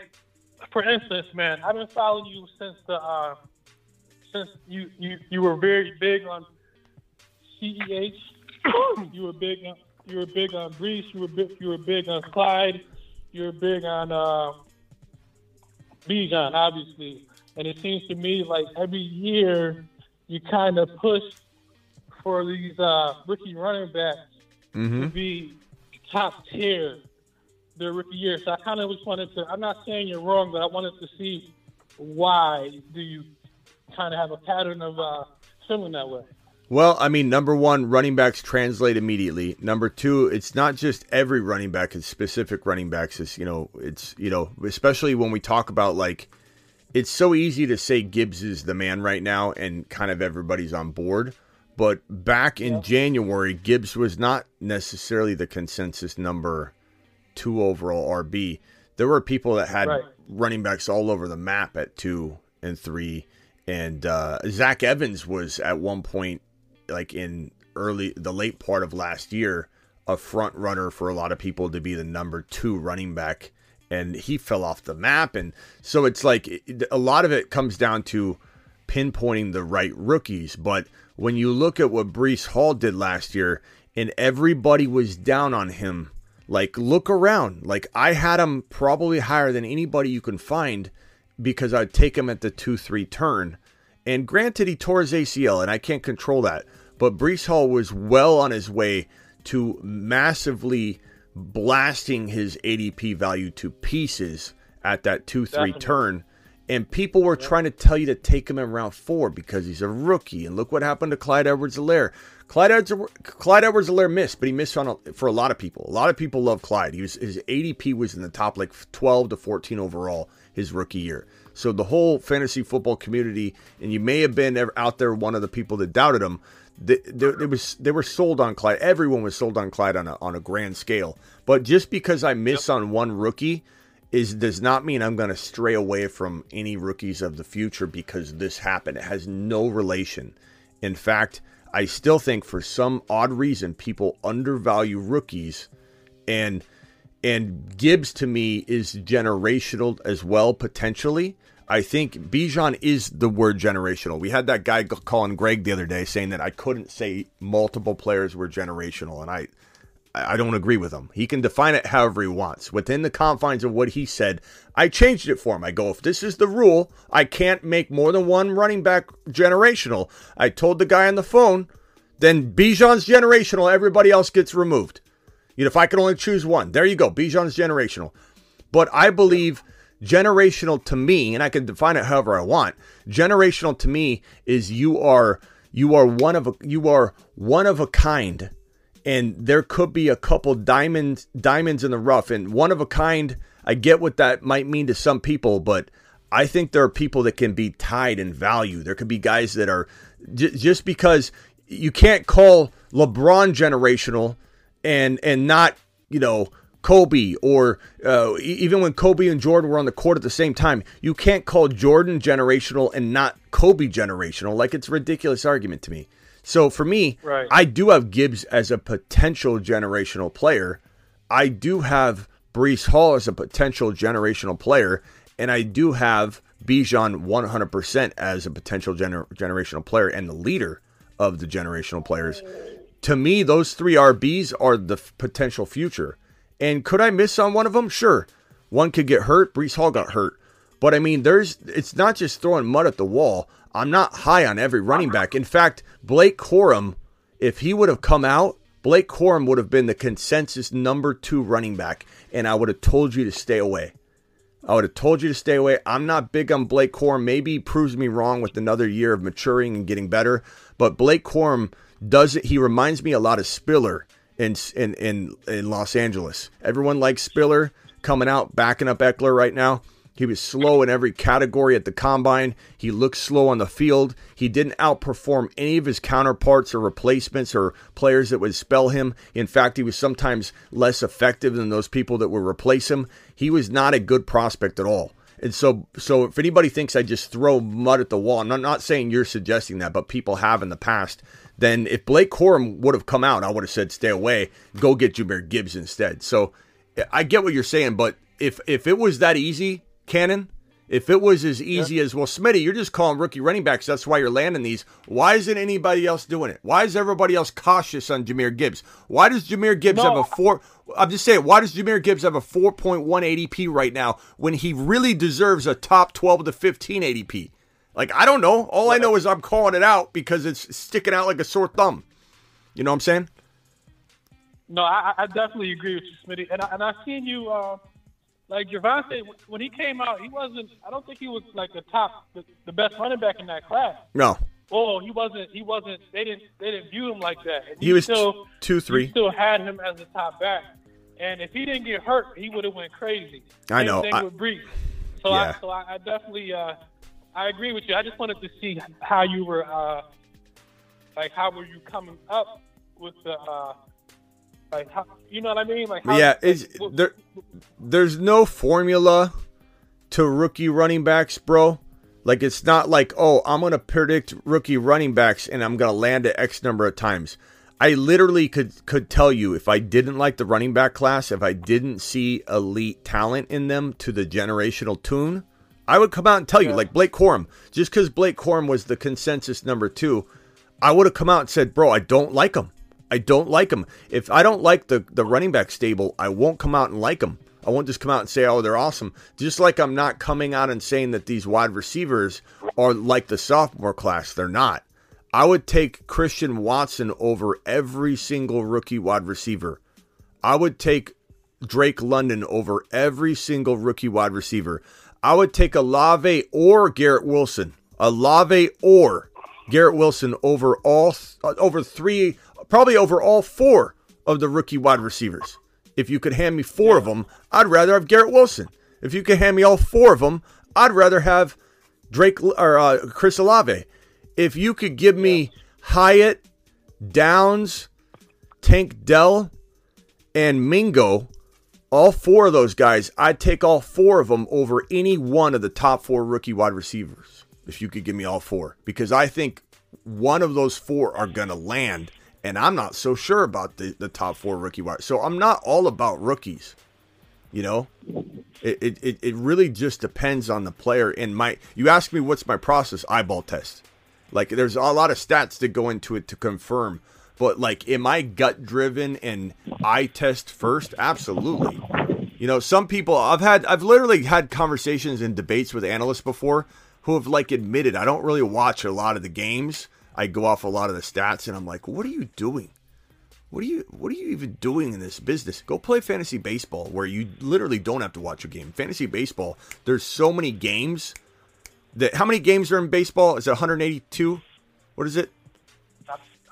for instance, man, I've been following you since the uh, since you, you you were very big on CEH. you were big on you were big on Breece. You were big, you were big on Clyde. You were big on uh, Bijan, obviously. And it seems to me like every year you kind of push for these uh, rookie running backs to Mm-hmm. be top tier their rookie year. So I kind of just wanted to. I'm not saying you're wrong, but I wanted to see why do you kind of have a pattern of uh, feeling that way. Well, I mean, number one, running backs translate immediately. Number two, it's not just every running back; it's specific running backs. It's you know, it's you know, especially when we talk about like, it's so easy to say Gibbs is the man right now, and kind of everybody's on board. But back in January, Gibbs was not necessarily the consensus number two overall RB. There were people that had Right. running backs all over the map at two and three. And uh, Zach Evans was at one point, like in early, the late part of last year, a front runner for a lot of people to be the number two running back. And he fell off the map. And so it's like a lot of it comes down to pinpointing the right rookies. But when you look at what Breece Hall did last year, and everybody was down on him, like look around. Like I had him probably higher than anybody you can find because I'd take him at the two three turn. And granted, he tore his ACL, and I can't control that. But Breece Hall was well on his way to massively blasting his ADP value to pieces at that 2 3 turn. And people were trying to tell you to take him in round four because he's a rookie. And look what happened to Clyde Edwards-Helaire. Clyde Edwards Clyde Edwards-Helaire missed, but he missed on a, for a lot of people. A lot of people love Clyde. He was his ADP was in the top like 12 to 14 overall his rookie year. So the whole fantasy football community, and you may have been out there one of the people that doubted him. They, they, they was they were sold on Clyde. Everyone was sold on Clyde on a on a grand scale. But just because I miss on one rookie is does not mean I'm going to stray away from any rookies of the future because this happened. It has no relation. In fact, I still think for some odd reason people undervalue rookies and and Gibbs to me is generational as well potentially. I think Bijan is the word generational. We had that guy calling Greg the other day saying that I couldn't say multiple players were generational, and I I don't agree with him. He can define it however he wants. Within the confines of what he said, I changed it for him. I go, if this is the rule, I can't make more than one running back generational. I told the guy on the phone, then Bijan's generational, everybody else gets removed. You know, if I could only choose one, there you go. Bijan's generational. But I believe generational to me, and I can define it however I want. Generational to me is you are you are one of a you are one of a kind, and there could be a couple diamonds diamonds in the rough, and one of a kind. I get what that might mean to some people, but I think there are people that can be tied in value. There could be guys that are j- just because you can't call LeBron generational and and not you know Kobe or uh, even when Kobe and Jordan were on the court at the same time, you can't call Jordan generational and not Kobe generational. Like it's a ridiculous argument to me. So for me, Right. I do have Gibbs as a potential generational player. I do have Breece Hall as a potential generational player, and I do have Bijan 100% as a potential gener- generational player and the leader of the generational players. To me, those three RBs are the f- potential future. And could I miss on one of them? Sure. One could get hurt. Breece Hall got hurt. But I mean, there's it's not just throwing mud at the wall. I'm not high on every running back. In fact, Blake Corum, if he would have come out, Blake Corum would have been the consensus number two running back, and I would have told you to stay away. I would have told you to stay away. I'm not big on Blake Corum. Maybe he proves me wrong with another year of maturing and getting better. But Blake Corum does it. He reminds me a lot of Spiller in in in, in Los Angeles. Everyone likes Spiller coming out, backing up Ekeler right now. He was slow in every category at the combine. He looked slow on the field. He didn't outperform any of his counterparts or replacements or players that would spell him. In fact, he was sometimes less effective than those people that would replace him. He was not a good prospect at all. And so, so if anybody thinks I just throw mud at the wall, I'm not, not saying you're suggesting that, but people have in the past. Then if Blake Corum would have come out, I would have said stay away. Go get Jahmyr Gibbs instead. So I get what you're saying, but if if it was that easy, Cannon, if it was as easy yeah. as well, Smitty, you're just calling rookie running backs. That's why you're landing these. Why isn't anybody else doing it? Why is everybody else cautious on Jahmyr Gibbs? Why does Jahmyr Gibbs no. have a four? I'm just saying. Why does Jahmyr Gibbs have a 4.1 ADP right now when he really deserves a top 12 to 15 ADP? Like I don't know. All I know is I'm calling it out because it's sticking out like a sore thumb. You know what I'm saying? No, I, I definitely agree with you, Smitty. And I, and I've seen you. Uh like Javonte, when he came out, he wasn't. I don't think he was like the top, the, the best running back in that class. No. Oh, he wasn't. He wasn't. They didn't. They didn't view him like that. he, he was still two, three. still had him as a top back, and if he didn't get hurt, he would have went crazy. I know. Same I, with Breece. So yeah. I, so I, I definitely, uh, I agree with you. I just wanted to see how you were, uh, like, how were you coming up with the. Uh, like, how, you know what I mean? Like, how, yeah, is there? There's no formula to rookie running backs, bro. Like, it's not like, oh, I'm gonna predict rookie running backs and I'm gonna land at X number of times. I literally could could tell you if I didn't like the running back class, if I didn't see elite talent in them to the generational tune, I would come out and tell you, like Blake Corum, just because Blake Corum was the consensus number two, I would have come out and said, bro, I don't like him. I don't like him. If I don't like the, the running back stable, I won't come out and like him. I won't just come out and say, oh, they're awesome. Just like I'm not coming out and saying that these wide receivers are like the sophomore class. They're not. I would take Christian Watson over every single rookie wide receiver. I would take Drake London over every single rookie wide receiver. I would take Olave or Garrett Wilson. Olave or Garrett Wilson over all uh, over three probably over all four of the rookie wide receivers. If you could hand me four of them, I'd rather have Garrett Wilson. If you could hand me all four of them, I'd rather have Drake or uh, Chris Olave. If you could give me Hyatt, Downs, Tank Dell, and Mingo, all four of those guys, I'd take all four of them over any one of the top four rookie wide receivers. If you could give me all four, because I think one of those four are going to land and I'm not so sure about the, the top four rookie wide. So I'm not all about rookies. You know, it, it, it really just depends on the player. And my, you ask me what's my process? Eyeball test. Like there's a lot of stats that go into it to confirm. But like, am I gut driven and eye test first? Absolutely. You know, some people I've had, I've literally had conversations and debates with analysts before who have like admitted I don't really watch a lot of the games I go off a lot of the stats and I'm like, what are you doing? What are you what are you even doing in this business? Go play fantasy baseball where you literally don't have to watch a game. Fantasy baseball, there's so many games that how many games are in baseball? Is it 182? What is it?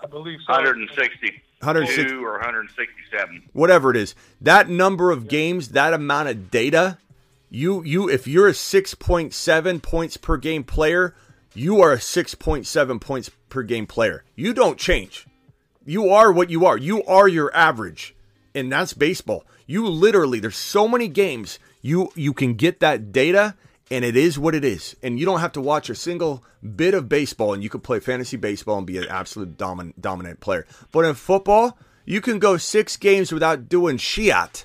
I believe so. 160. 160 or 167. Whatever it is. That number of games, that amount of data, you you if you're a 6.7 points per game player, you are a 6.7 points per game player. You don't change. You are what you are. You are your average. And that's baseball. You literally there's so many games you you can get that data and it is what it is. And you don't have to watch a single bit of baseball and you can play fantasy baseball and be an absolute dominant dominant player. But in football, you can go 6 games without doing shit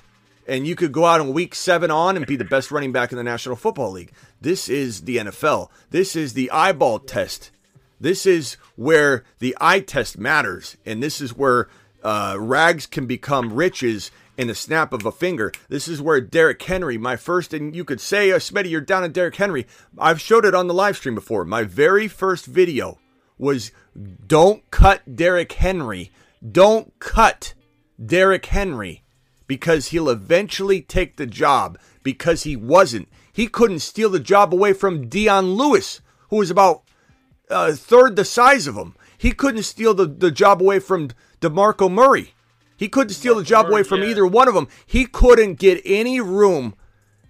and you could go out in week seven on and be the best running back in the National Football League. This is the NFL. This is the eyeball test. This is where the eye test matters, and this is where uh, rags can become riches in the snap of a finger. This is where Derrick Henry, my first, and you could say, uh, Smitty, you're down at Derrick Henry. I've showed it on the live stream before. My very first video was don't cut Derrick Henry. Don't cut Derrick Henry because he'll eventually take the job because he wasn't. He couldn't steal the job away from Dion Lewis, who was about a third the size of him. He couldn't steal the, the job away from DeMarco Murray. He couldn't steal the job away from either one of them. He couldn't get any room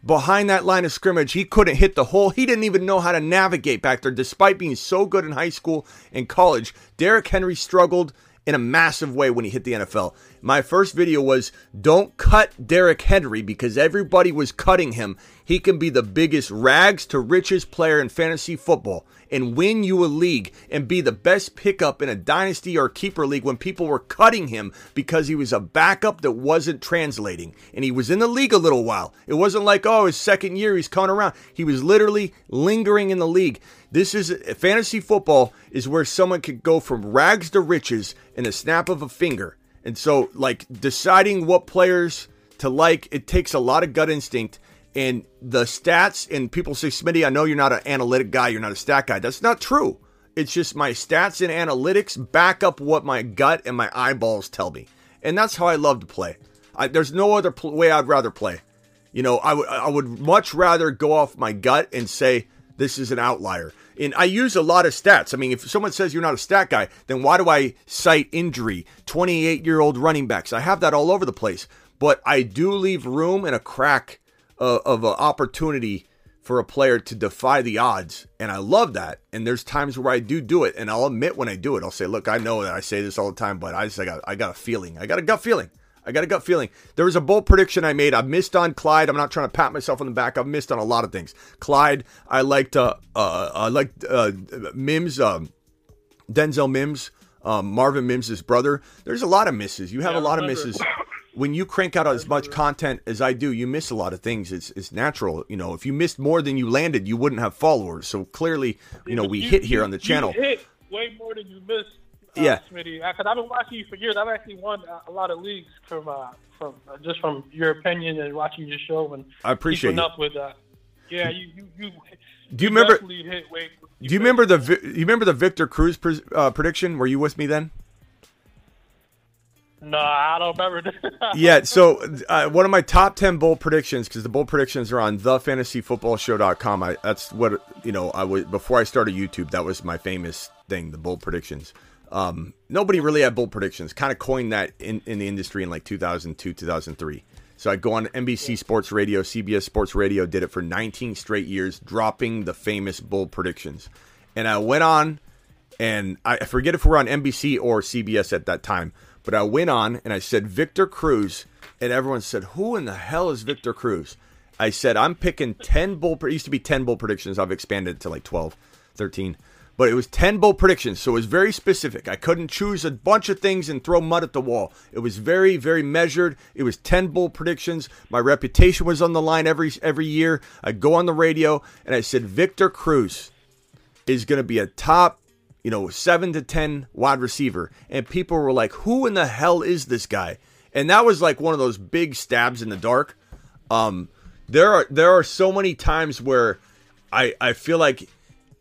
behind that line of scrimmage. He couldn't hit the hole. He didn't even know how to navigate back there, despite being so good in high school and college. Derrick Henry struggled in a massive way when he hit the NFL. My first video was don't cut Derrick Henry because everybody was cutting him. He can be the biggest rags to riches player in fantasy football and win you a league and be the best pickup in a dynasty or keeper league when people were cutting him because he was a backup that wasn't translating. And he was in the league a little while. It wasn't like, oh, his second year he's coming around. He was literally lingering in the league. This is fantasy football is where someone could go from rags to riches in a snap of a finger. And so, like, deciding what players to like, it takes a lot of gut instinct and the stats and people say smitty i know you're not an analytic guy you're not a stat guy. That's not true. It's just my stats and analytics back up what my gut and my eyeballs tell me. And that's how i love to play. I, there's no other pl- way i'd rather play. You know I, w- I would much rather go off my gut and say this is an outlier. And i use a lot of stats. I mean if someone says you're not a stat guy then why do i cite injury 28 year old running backs? I have that all over the place. But i do leave room and a crack of an opportunity for a player to defy the odds. And I love that. And there's times where I do do it. And I'll admit when I do it, I'll say, look, I know that I say this all the time, but I just I got I got a feeling. I got a gut feeling. I got a gut feeling. There was a bold prediction I made. I missed on Clyde. I'm not trying to pat myself on the back. I've missed on a lot of things. Clyde, I liked uh, uh I liked uh Mims, um, Denzel Mims, um, Marvin Mims' brother. There's a lot of misses. You have yeah, a lot of misses when you crank out as much content as I do, you miss a lot of things. It's it's natural. You know, if you missed more than you landed, you wouldn't have followers. So clearly, you know, we you, hit here on the channel. hit way more than you missed. Uh, yeah, Smitty. Because I've been watching you for years. I've actually won a lot of leagues from uh, from uh, just from your opinion and watching your show and I appreciate keeping up with. Uh, yeah, you you, you do you remember? do you remember the you remember the Victor Cruz uh, prediction? Were you with me then? No, I don't remember. yeah, so uh, one of my top 10 bold predictions, because the bold predictions are on thefantasyfootballshow.com. I, that's what, you know, I was, before I started YouTube, that was my famous thing, the bold predictions. Um, nobody really had bold predictions. Kind of coined that in, in the industry in like 2002, 2003. So I go on NBC Sports Radio, CBS Sports Radio, did it for 19 straight years, dropping the famous bold predictions. And I went on, and I forget if we're on NBC or CBS at that time but I went on and I said Victor Cruz, and everyone said, "Who in the hell is Victor Cruz?" I said, "I'm picking 10 bull. It used to be 10 bull predictions. I've expanded to like 12, 13." But it was 10 bull predictions, so it was very specific. I couldn't choose a bunch of things and throw mud at the wall. It was very, very measured. It was 10 bull predictions. My reputation was on the line every every year. I'd go on the radio and I said, Victor Cruz is going to be a top you know, seven to 10 wide receiver. And people were like, who in the hell is this guy? And that was like one of those big stabs in the dark. Um, there are there are so many times where I I feel like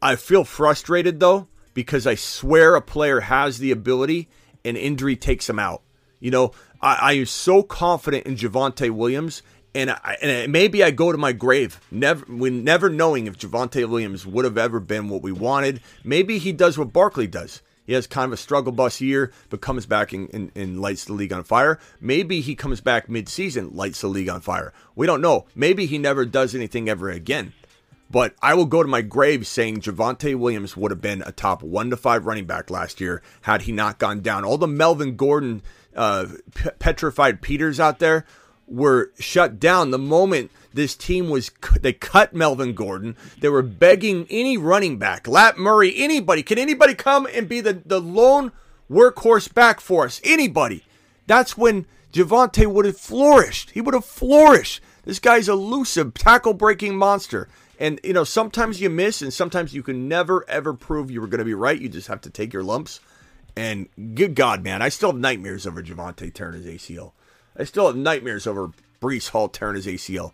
I feel frustrated though because I swear a player has the ability and injury takes him out. You know, I, I am so confident in Javonte Williams and I, and maybe I go to my grave, never, when never knowing if Javonte Williams would have ever been what we wanted. Maybe he does what Barkley does. He has kind of a struggle bus year, but comes back and, and, and lights the league on fire. Maybe he comes back midseason, lights the league on fire. We don't know. Maybe he never does anything ever again. But I will go to my grave saying Javonte Williams would have been a top one to five running back last year had he not gone down. All the Melvin Gordon uh, petrified Peters out there were shut down the moment this team was they cut Melvin Gordon. They were begging any running back, Lat Murray, anybody. Can anybody come and be the, the lone workhorse back for us? Anybody. That's when Javonte would have flourished. He would have flourished. This guy's elusive, tackle breaking monster. And, you know, sometimes you miss and sometimes you can never, ever prove you were going to be right. You just have to take your lumps. And good God, man, I still have nightmares over Javonte tearing his ACL. I still have nightmares over Breece Hall tearing his ACL.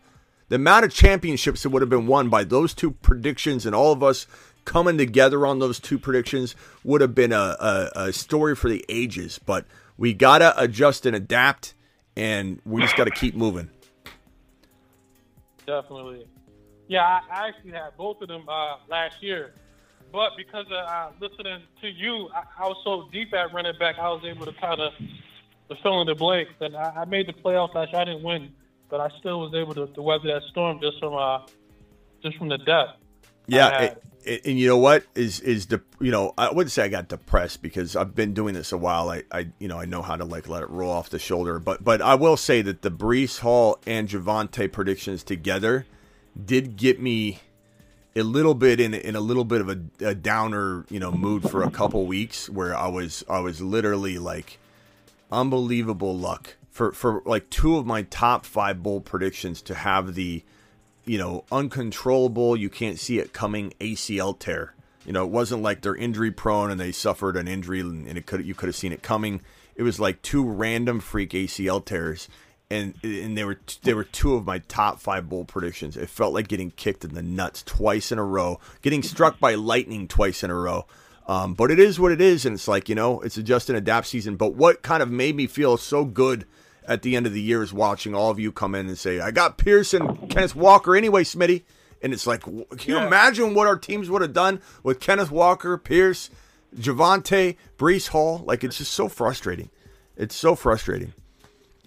The amount of championships that would have been won by those two predictions and all of us coming together on those two predictions would have been a, a, a story for the ages. But we got to adjust and adapt, and we just got to keep moving. Definitely. Yeah, I, actually had both of them uh, last year. But because of uh, listening to you, I, I was so deep at running back, I was able to kind of to fill in the blanks. And I, I made the playoffs last year. I didn't win, but I still was able to, to weather that storm just from uh, just from the depth. Yeah, it, it, and you know what is is the you know I wouldn't say I got depressed because I've been doing this a while. I, I you know I know how to like let it roll off the shoulder, but but I will say that the Breece Hall and Javonte predictions together did get me a little bit in in a little bit of a, a downer you know mood for a couple weeks where I was I was literally like unbelievable luck for for like two of my top five bold predictions to have the you know, uncontrollable, you can't see it coming ACL tear. You know, it wasn't like they're injury prone and they suffered an injury and it could you could have seen it coming. It was like two random freak ACL tears, and and they were they were two of my top five bold predictions. It felt like getting kicked in the nuts twice in a row, getting struck by lightning twice in a row. Um, but it is what it is, and it's like you know, it's a just an adapt season. But what kind of made me feel so good at the end of the year is watching all of you come in and say, I got Pearson, Kenneth Walker anyway, Smitty. And it's like, can you yeah. imagine what our teams would have done with Kenneth Walker, Pierce, Javonte, Breece Hall? Like, it's just so frustrating. It's so frustrating.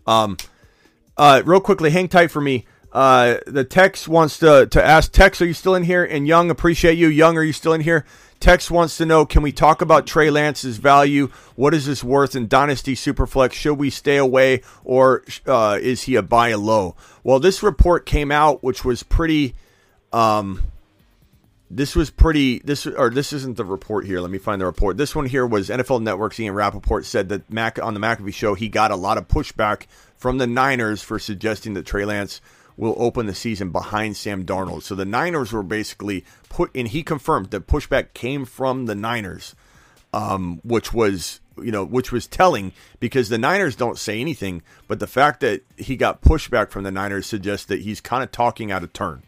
Um, uh, real quickly, hang tight for me. Uh, the Tex wants to, to ask Tex, are you still in here? And Young, appreciate you. Young, are you still in here? Tex wants to know Can we talk about Trey Lance's value? What is this worth in Dynasty Superflex? Should we stay away or uh, is he a buy low? Well, this report came out, which was pretty. Um, this was pretty. This or this isn't the report here. Let me find the report. This one here was NFL Network's Ian Rapoport said that Mac on the McAfee show he got a lot of pushback from the Niners for suggesting that Trey Lance will open the season behind Sam Darnold. So the Niners were basically put, and he confirmed that pushback came from the Niners, um, which was you know which was telling because the Niners don't say anything, but the fact that he got pushback from the Niners suggests that he's kind of talking out of turn.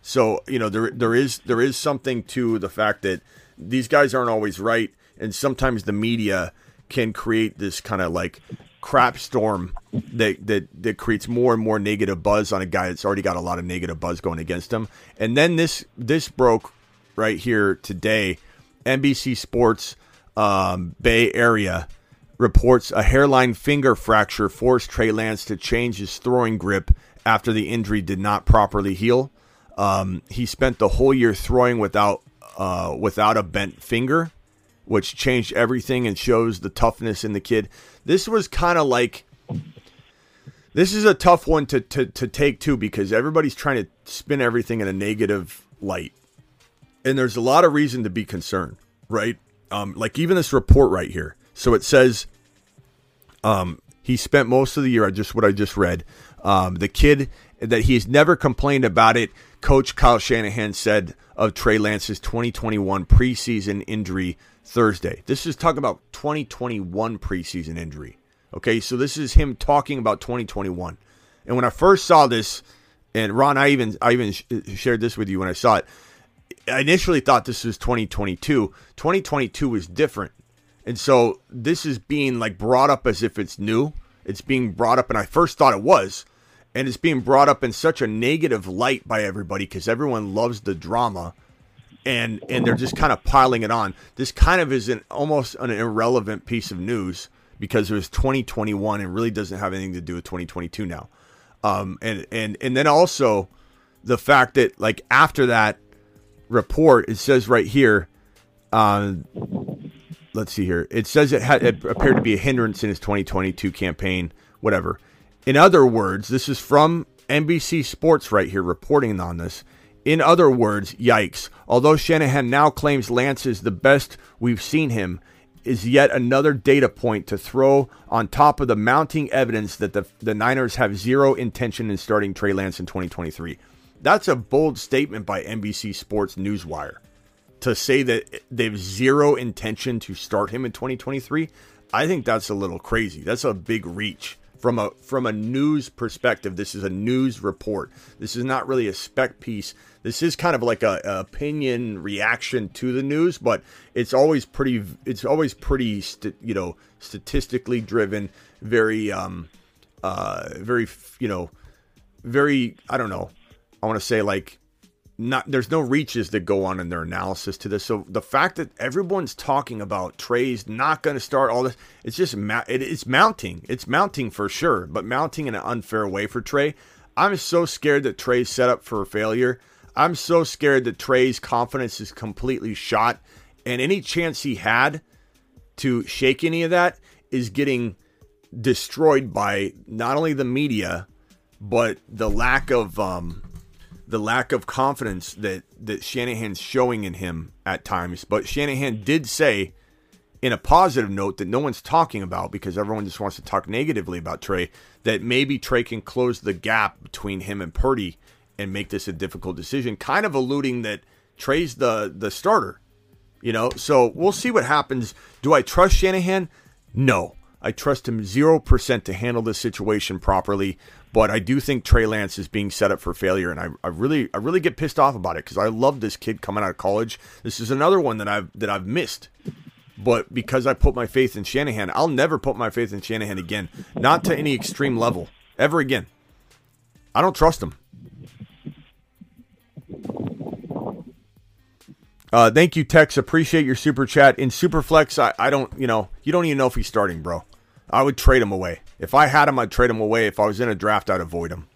So you know there there is there is something to the fact that these guys aren't always right, and sometimes the media can create this kind of like crap storm that, that that creates more and more negative buzz on a guy that's already got a lot of negative buzz going against him. And then this this broke right here today. NBC Sports um, Bay Area reports a hairline finger fracture forced Trey Lance to change his throwing grip after the injury did not properly heal. Um, he spent the whole year throwing without uh, without a bent finger, which changed everything and shows the toughness in the kid. This was kind of like this is a tough one to, to to take too because everybody's trying to spin everything in a negative light, and there's a lot of reason to be concerned, right? Um, like even this report right here. So it says, um, he spent most of the year. Just what I just read. Um, the kid that he's never complained about it. Coach Kyle Shanahan said of Trey Lance's 2021 preseason injury Thursday. This is talking about 2021 preseason injury. Okay, so this is him talking about 2021. And when I first saw this, and Ron, I even I even shared this with you when I saw it. I initially thought this was 2022. 2022 was different, and so this is being like brought up as if it's new. It's being brought up, and I first thought it was, and it's being brought up in such a negative light by everybody because everyone loves the drama and and they're just kind of piling it on. This kind of is an almost an irrelevant piece of news because it was 2021 and really doesn't have anything to do with 2022 now. Um, and and and then also the fact that like after that report, it says right here, uh, let's see here, it says it had it appeared to be a hindrance in his 2022 campaign. Whatever. In other words, this is from NBC Sports right here reporting on this. In other words, yikes. Although Shanahan now claims Lance is the best we've seen him, is yet another data point to throw on top of the mounting evidence that the, the Niners have zero intention in starting Trey Lance in 2023. That's a bold statement by NBC Sports Newswire to say that they have zero intention to start him in 2023. I think that's a little crazy. That's a big reach from a from a news perspective. This is a news report. This is not really a spec piece. This is kind of like a, a opinion reaction to the news, but it's always pretty. It's always pretty, st- you know, statistically driven. Very, um, uh, very, you know, very. I don't know. I want to say like not there's no reaches that go on in their analysis to this. So the fact that everyone's talking about Trey's not going to start all this, it's just ma- it, it's mounting. It's mounting for sure, but mounting in an unfair way for Trey. I'm so scared that Trey's set up for failure. I'm so scared that Trey's confidence is completely shot, and any chance he had to shake any of that is getting destroyed by not only the media, but the lack of um, the lack of confidence that that Shanahan's showing in him at times. But Shanahan did say in a positive note that no one's talking about because everyone just wants to talk negatively about Trey that maybe Trey can close the gap between him and Purdy and make this a difficult decision, kind of alluding that Trey's the the starter. You know, so we'll see what happens. Do I trust Shanahan? No. I trust him 0% to handle this situation properly, but I do think Trey Lance is being set up for failure, and I, I really I really get pissed off about it because I love this kid coming out of college. This is another one that I've that I've missed. But because I put my faith in Shanahan, I'll never put my faith in Shanahan again. Not to any extreme level. Ever again. I don't trust him. Uh, thank you, Tex. Appreciate your super chat. In Superflex, I, I don't, you know, you don't even know if he's starting, bro. I would trade him away. If I had him, I'd trade him away. If I was in a draft, I'd avoid him.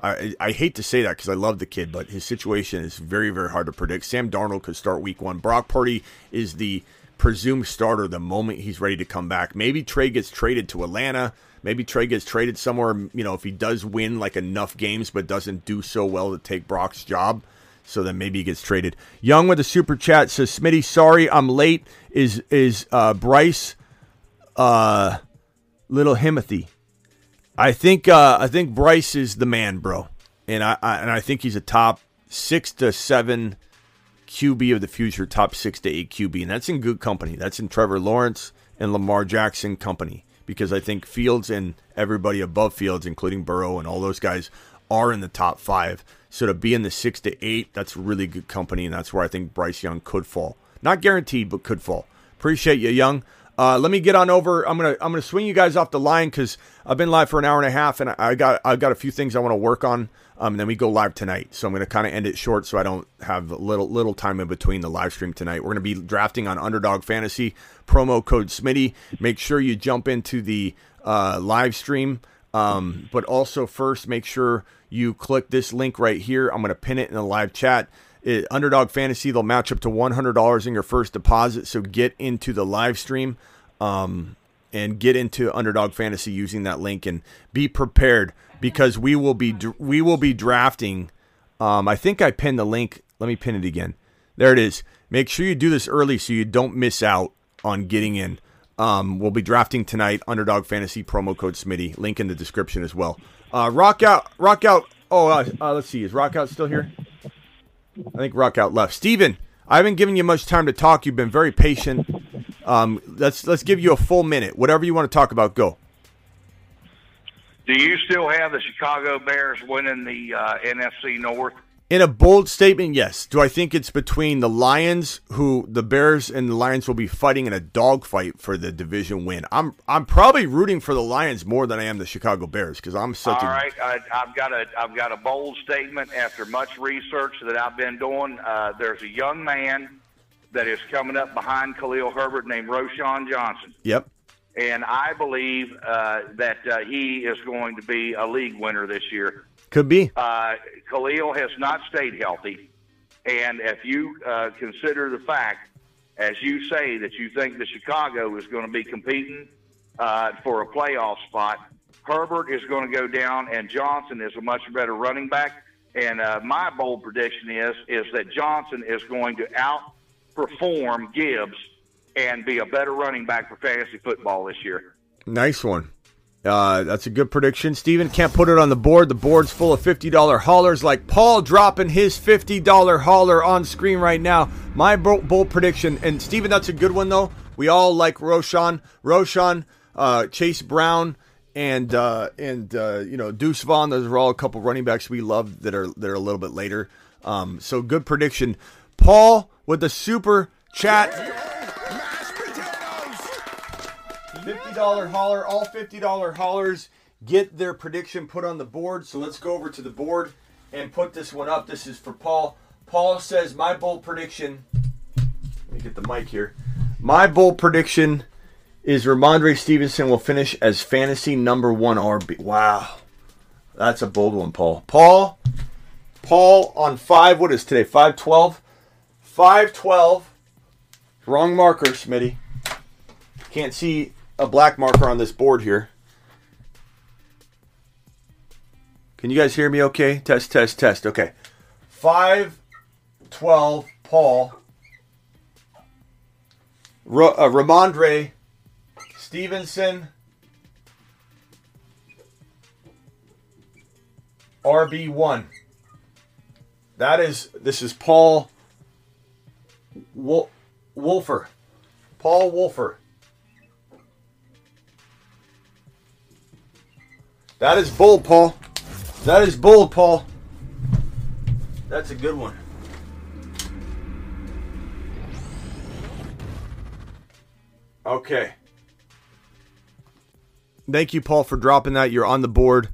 I, I hate to say that because I love the kid, but his situation is very, very hard to predict. Sam Darnold could start week one. Brock Purdy is the presumed starter the moment he's ready to come back. Maybe Trey gets traded to Atlanta. Maybe Trey gets traded somewhere, you know, if he does win like enough games but doesn't do so well to take Brock's job. So then maybe he gets traded. Young with a super chat says, Smitty, sorry I'm late. Is is uh, Bryce uh, Little Himothy? I think uh, I think Bryce is the man, bro, and I, I and I think he's a top six to seven QB of the future, top six to eight QB, and that's in good company. That's in Trevor Lawrence and Lamar Jackson company because I think Fields and everybody above Fields, including Burrow and all those guys, are in the top five. So to be in the six to eight, that's really good company, and that's where I think Bryce Young could fall. Not guaranteed, but could fall. Appreciate you, Young. Uh, let me get on over. I'm gonna I'm gonna swing you guys off the line because I've been live for an hour and a half, and I got I got a few things I want to work on. Um, and then we go live tonight, so I'm gonna kind of end it short so I don't have little little time in between the live stream tonight. We're gonna be drafting on Underdog Fantasy promo code Smitty. Make sure you jump into the uh, live stream. Um, but also first, make sure you click this link right here. I'm gonna pin it in the live chat. It, Underdog Fantasy, they'll match up to $100 in your first deposit. So get into the live stream um, and get into Underdog Fantasy using that link and be prepared because we will be we will be drafting. Um, I think I pinned the link. Let me pin it again. There it is. Make sure you do this early so you don't miss out on getting in. Um, we'll be drafting tonight. Underdog Fantasy promo code Smitty. Link in the description as well. Uh, rock out, rock out. Oh, uh, uh, let's see. Is Rock out still here? I think Rock out left. Steven, I haven't given you much time to talk. You've been very patient. Um, let's let's give you a full minute. Whatever you want to talk about, go. Do you still have the Chicago Bears winning the uh, NFC North? In a bold statement, yes. Do I think it's between the Lions, who the Bears and the Lions will be fighting in a dogfight for the division win? I'm I'm probably rooting for the Lions more than I am the Chicago Bears because I'm such All a right, I, I've got a I've got a bold statement after much research that I've been doing. Uh, there's a young man that is coming up behind Khalil Herbert named Roschon Johnson. Yep. and I believe uh, that uh, he is going to be a league winner this year. Could be. Uh, Khalil has not stayed healthy, and if you uh, consider the fact, as you say, that you think that Chicago is going to be competing uh, for a playoff spot, Herbert is going to go down, and Johnson is a much better running back. And uh, my bold prediction is is that Johnson is going to outperform Gibbs and be a better running back for fantasy football this year. Nice one. Uh, that's a good prediction. Steven can't put it on the board. The board's full of $50 haulers, like Paul dropping his $50 hauler on screen right now. My bold prediction, and Steven, that's a good one, though. We all like Roschon, Roschon, uh, Chase Brown, and uh, and uh, you know Deuce Vaughn. Those are all a couple running backs we love that are that are a little bit later. Um, so good prediction. Paul with the super chat. $50 hauler. All $50 haulers get their prediction put on the board. So let's go over to the board and put this one up. This is for Paul. Paul says, My bold prediction. Let me get the mic here. My bold prediction is Rhamondre Stevenson will finish as fantasy number one RB. Wow. That's a bold one, Paul. Paul, Paul on five. What is today? 512? 512. Wrong marker, Smitty. Can't see a black marker on this board here. Can you guys hear me okay? Test, test, test. Okay. 512 Paul. R- uh, Rhamondre Stevenson. RB1. That is, this is Paul Wol- Wolfer. Paul Wolfer. That is bold, Paul. That is bold, Paul. That's a good one. Okay. Thank you, Paul, for dropping that. You're on the board.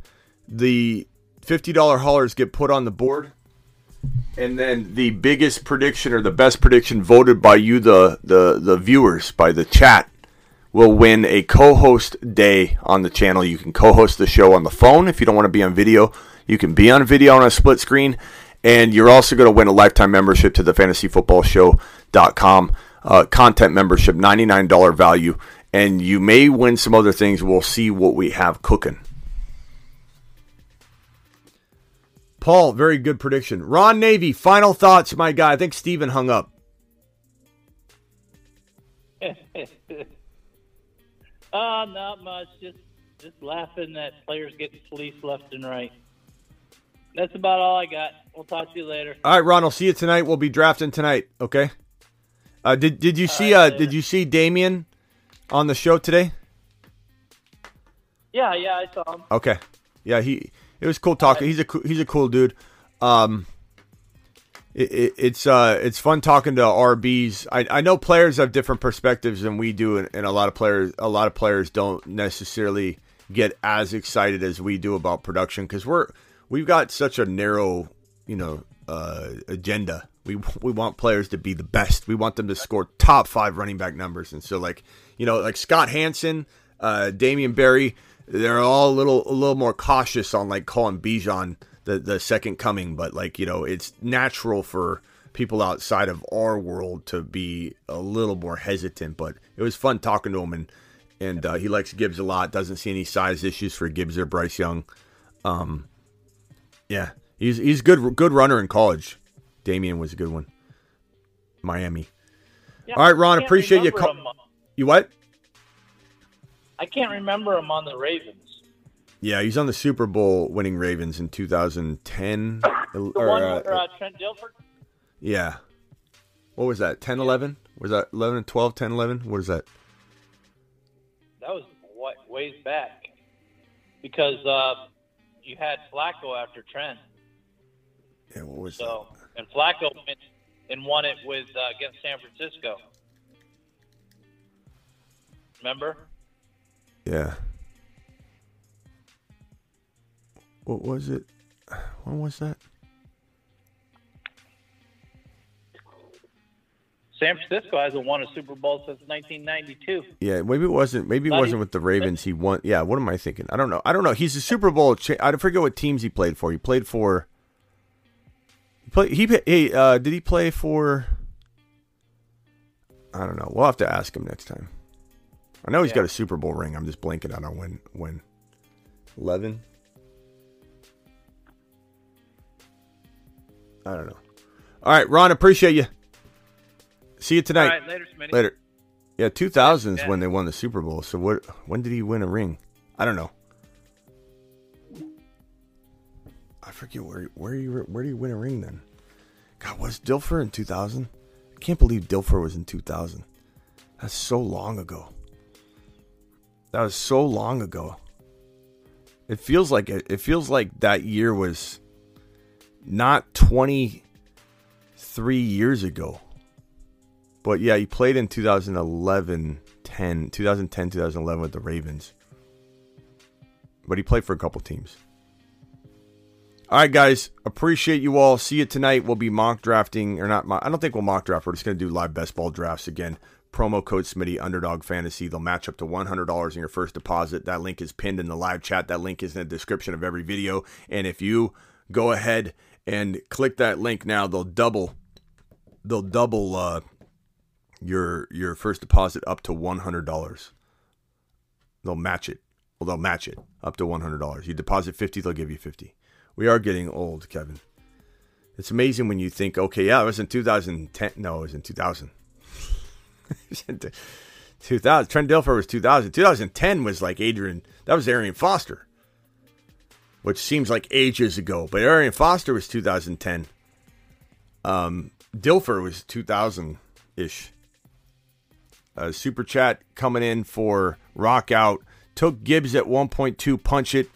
The $50 haulers get put on the board. And then the biggest prediction or the best prediction voted by you, the, the, the viewers, by the chat, will win a co-host day on the channel. You can co-host the show on the phone if you don't want to be on video. You can be on video on a split screen, and you're also going to win a lifetime membership to the fantasyfootballshow.com uh, content membership, $99 value, and you may win some other things. We'll see what we have cooking. Paul, very good prediction. Ron Navy, final thoughts, my guy. I think Steven hung up. Uh, not much. Just just laughing that players get fleeced left and right. That's about all I got. We'll talk to you later. All right, Ron. I'll see you tonight. We'll be drafting tonight. Okay. Uh, did did you see right, uh, did you see Damien on the show today? Yeah, yeah, I saw him. Okay. Yeah, he it was cool talking. He's a he's a cool dude. Um, it, it, it's uh it's fun talking to RBs. I, I know players have different perspectives than we do, and, and a lot of players a lot of players don't necessarily get as excited as we do about production because we're we've got such a narrow you know uh, agenda. We we want players to be the best. We want them to score top five running back numbers, and so like you know like Scott Hanson, uh, Damien Berry, they're all a little a little more cautious on like calling Bijan the the second coming, but like you know, it's natural for people outside of our world to be a little more hesitant. But it was fun talking to him, and and uh, he likes Gibbs a lot. Doesn't see any size issues for Gibbs or Bryce Young. Um, yeah, he's he's good good runner in college. Damien was a good one. Miami. Yeah, All right, Ron. Appreciate you. Call- you what? I can't remember him on the Ravens. Yeah, he's on the Super Bowl winning Ravens in 2010. the or, one uh, uh, Trent Dilfer? Yeah. What was that? 10 11? Was that 11 and 12, 10 11? What is that? That was ways back. Because uh, you had Flacco after Trent. Yeah, what was so, that? And Flacco went and won it with uh, against San Francisco. Remember? Yeah. What was it? When was that? San Francisco hasn't won a Super Bowl since 1992. Yeah, maybe it wasn't. Maybe it Not wasn't even, with the Ravens. He won. Yeah, what am I thinking? I don't know. I don't know. He's a Super Bowl. Cha- I forget what teams he played for. He played for. He played. He. Hey, uh, did he play for? I don't know. We'll have to ask him next time. I know he's yeah. got a Super Bowl ring. I'm just blanking out on when. When. Eleven. I don't know. All right, Ron, appreciate you. See you tonight. later, Smitty. Later. Yeah, 2000 is when they won the Super Bowl. So what? When did he win a ring? I don't know. I forget where where you where do you win a ring then? God, was Dilfer in 2000? I can't believe Dilfer was in 2000. That's so long ago. That was so long ago. It feels like it, it feels like that year was not 23 years ago. But yeah, he played in 2011, 10, 2010, 2011 with the Ravens. But he played for a couple teams. All right, guys. Appreciate you all. See you tonight. We'll be mock drafting, or not. Mock, I don't think we'll mock draft. We're just going to do live best ball drafts again. Promo code Smitty Underdog Fantasy. They'll match up to $100 in your first deposit. That link is pinned in the live chat. That link is in the description of every video. And if you go ahead and click that link now, they'll double. They'll double uh, your your first deposit up to $100. They'll match it. Well, they'll match it up to $100. You deposit 50, they'll give you 50. We are getting old, Kevin. It's amazing when you think, okay, yeah, it was in 2010. No, it was in 2000. 2000. Trent Dilfer was 2000. 2010 was like Adrian. That was Arian Foster, which seems like ages ago. But Arian Foster was 2010. Um, Dilfer was 2000 ish. Uh, super chat coming in for Rock Out. Took Gibbs at 1.2, punch it.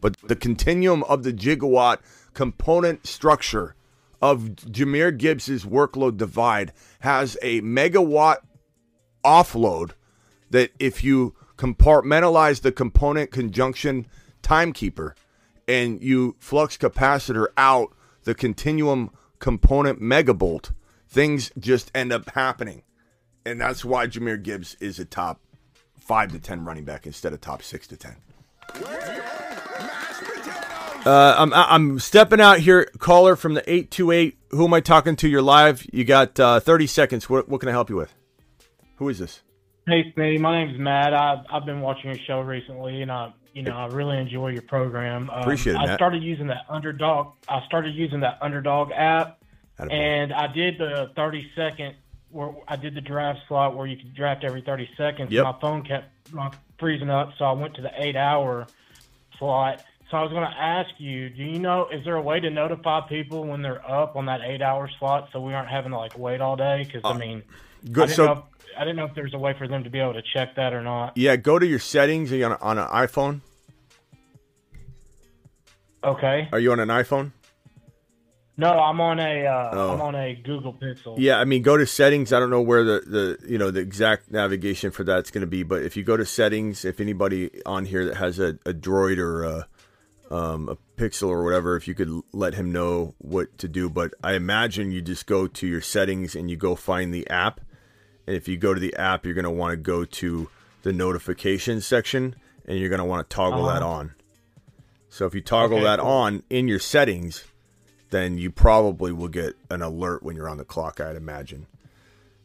But the continuum of the gigawatt component structure of Jahmyr Gibbs's workload divide has a megawatt offload that if you compartmentalize the component conjunction timekeeper and you flux capacitor out the continuum component megabolt, things just end up happening. And that's why Jahmyr Gibbs is a top five to 10 running back instead of top six to 10. Uh, I'm I'm stepping out here. Caller from the eight two eight. Who am I talking to? You're live. You got uh, 30 seconds. What what can I help you with? Who is this? Hey, Smitty. My name's Matt. I've I've been watching your show recently, and I you know I really enjoy your program. Um, Appreciate it, I Matt. started using that underdog. I started using that underdog app, Attaboy. and I did the 30 second where I did the draft slot where you could draft every 30 seconds. Yep. My phone kept uh, freezing up, so I went to the eight hour slot. So I was going to ask you, do you know, is there a way to notify people when they're up on that eight hour slot so we aren't having to like wait all day? Because I mean, Uh, good. So- know I didn't know if there's a way for them to be able to check that or not. Yeah, go to your settings. Are you on, on an iPhone? Okay. Are you on an iPhone? No, I'm on a uh, Oh. I'm on a Google Pixel. Yeah, I mean, go to settings. I don't know where the, the you know the exact navigation for that's going to be, but if you go to settings, if anybody on here that has a, a Droid or a, um, a Pixel or whatever, if you could let him know what to do. But I imagine you just go to your settings and you go find the app, and if you go to the app, you're going to want to go to the notification section, and you're going to want to toggle that Uh-huh. on. So if you toggle Okay, that cool. on in your settings, then you probably will get an alert when you're on the clock. I'd imagine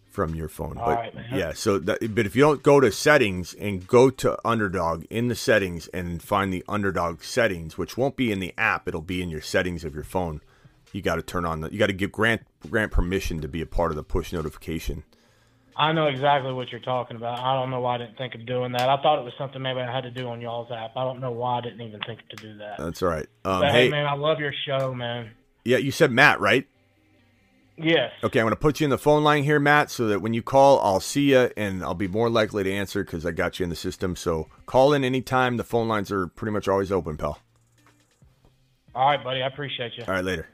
from your phone. All but right, yeah, so that, but if you don't go to settings and go to Underdog in the settings and find the Underdog settings, which won't be in the app, it'll be in your settings of your phone. You got to turn on the. You got to give grant grant permission to be a part of the push notification. I know exactly what you're talking about. I don't know why I didn't think of doing that. I thought it was something maybe I had to do on y'all's app. I don't know why I didn't even think to do that. That's all right. Um, but hey, hey, man, I love your show, man. yeah, you said Matt, right? Yes. Okay, I'm going to put you in the phone line here, Matt, so that when you call, I'll see you and I'll be more likely to answer because I got you in the system. So call in anytime. The phone lines are pretty much always open, pal. All right, buddy. I appreciate you. All right, later.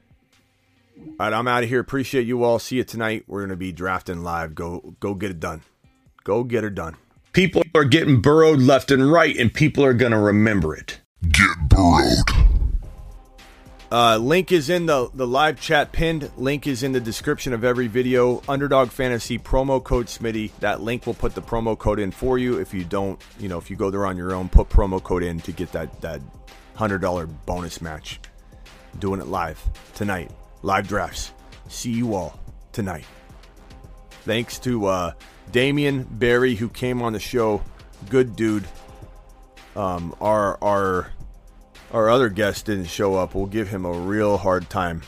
All right, I'm out of here. Appreciate you all. See you tonight. We're going to be drafting live. Go, go get it done. Go get it done. People are getting burrowed left and right, and people are going to remember it. Get burrowed. Uh, link is in the, the live chat pinned. Link is in the description of every video. Underdog Fantasy promo code Smitty. That link will put the promo code in for you. If you don't, you know, if you go there on your own, put promo code in to get that that hundred dollar bonus match. Doing it live tonight. Live drafts. See you all tonight. Thanks to uh, Damien Berry who came on the show. Good dude. Um, our our our other guest didn't show up. We'll give him a real hard time.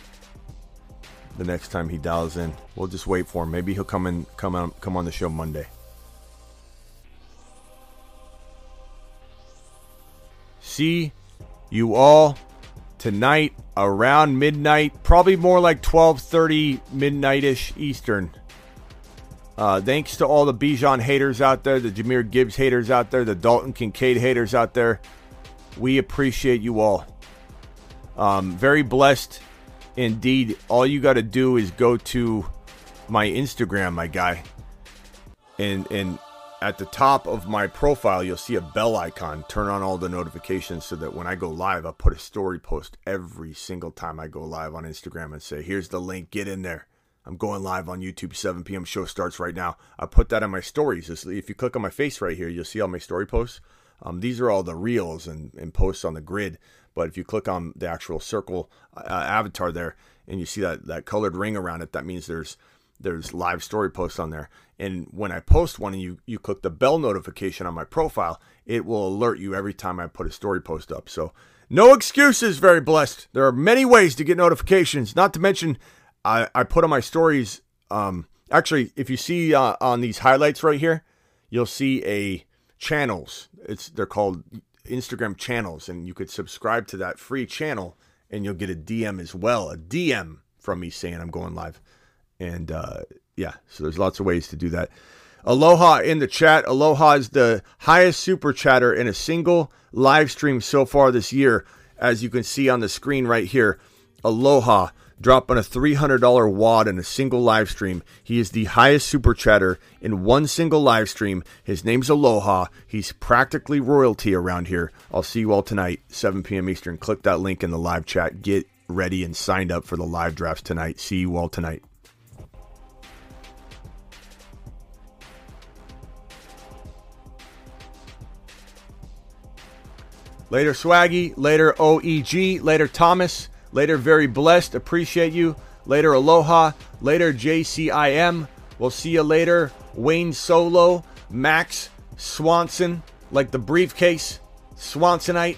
the next time he dials in. We'll just wait for him. Maybe he'll come in, come on, come on the show Monday. See you all tonight around midnight, probably more like 12:30 midnightish Eastern. Uh, thanks to all the Bijan haters out there, the Jahmyr Gibbs haters out there, the Dalton Kincaid haters out there. We appreciate you all. Um, very blessed indeed. All you got to do is go to my Instagram, my guy, and and at the top of my profile, you'll see a bell icon. Turn on all the notifications so that when I go live, I put a story post every single time I go live on Instagram and say, "Here's the link. Get in there." I'm going live on YouTube. 7 p.m. show starts right now. I put that on my stories. If you click on my face right here, you'll see all my story posts. Um, these are all the reels and, and posts on the grid. But if you click on the actual circle uh, avatar there and you see that, that colored ring around it, that means there's there's live story posts on there. And when I post one and you, you click the bell notification on my profile, it will alert you every time I put a story post up. So no excuses, very blessed. There are many ways to get notifications, not to mention I, I put on my stories. Um, actually, if you see uh, on these highlights right here, you'll see a channels. It's they're called Instagram channels, and you could subscribe to that free channel, and you'll get a DM as well, a DM from me saying I'm going live. And uh, yeah, so there's lots of ways to do that. Aloha in the chat. Aloha is the highest super chatter in a single live stream so far this year, as you can see on the screen right here. Aloha dropping a $300 wad in a single live stream. He is the highest super chatter in one single live stream. His name's Aloha. He's practically royalty around here. I'll see you all tonight, 7 p.m. Eastern. Click that link in the live chat. Get ready and signed up for the live drafts tonight. See you all tonight. Later, Swaggy. Later, OEG. Later, Thomas. Later, very blessed. Appreciate you. Later, aloha. Later, JCIM. We'll see you later. Wayne Solo, Max Swanson, like the briefcase, Swansonite.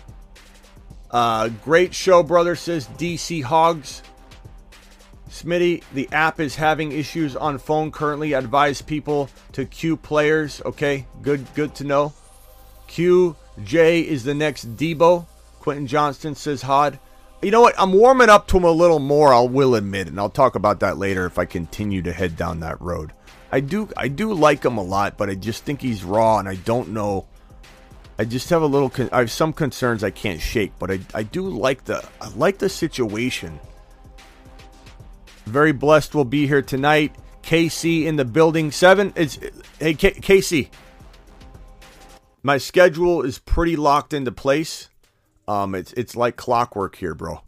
Uh, great show, brother, says DC Hogs. Smitty, the app is having issues on phone currently. Advise people to queue players. Okay, good, good to know. QJ is the next Deebo. Quentin Johnston says Hod. You know what? I'm warming up to him a little more. I will admit, and I'll talk about that later if I continue to head down that road. I do, I do like him a lot, but I just think he's raw, and I don't know. I just have a little. Con- I have some concerns I can't shake, but I, I do like the, I like the situation. Very blessed. We'll be here tonight. KC in the building. Seven. It's hey K- KC. My schedule is pretty locked into place. Um, it's it's like clockwork here, bro.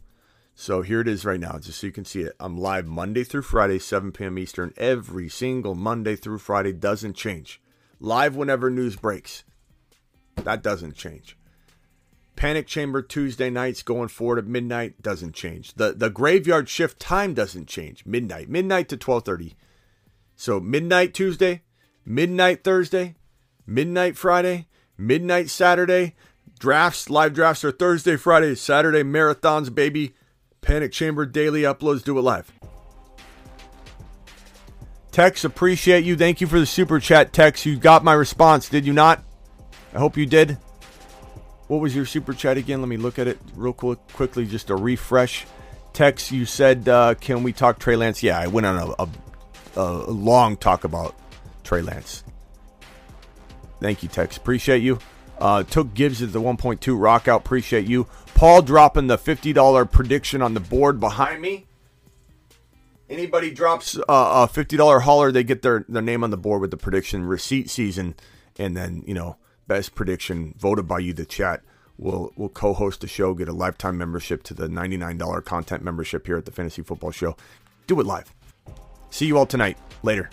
So here it is right now, just so you can see it. I'm live Monday through Friday, 7 p.m. Eastern, every single Monday through Friday. Doesn't change. Live whenever news breaks. That doesn't change. Panic Chamber Tuesday nights going forward at midnight doesn't change. The the graveyard shift time doesn't change. Midnight, midnight to 12:30. So midnight Tuesday, midnight Thursday, midnight Friday, midnight Saturday, Drafts, live drafts are Thursday, Friday, Saturday marathons, baby. Panic Chamber daily uploads, do it live. Tex, appreciate you. Thank you for the super chat, Tex. You got my response, did you not? I hope you did. What was your super chat again? Let me look at it real quick, quickly, just to refresh. Tex, you said, uh, can we talk Trey Lance? Yeah, I went on a, a, a long talk about Trey Lance. Thank you, Tex. Appreciate you. Uh, took Gibbs at the 1.2 rock out. Appreciate you. Paul dropping the $50 prediction on the board behind me. Anybody drops uh, a $50 hauler, they get their, their name on the board with the prediction receipt season. And then, you know, best prediction voted by you, the chat, will we'll co-host the show, get a lifetime membership to the $99 content membership here at the Fantasy Football Show. Do it live. See you all tonight. Later.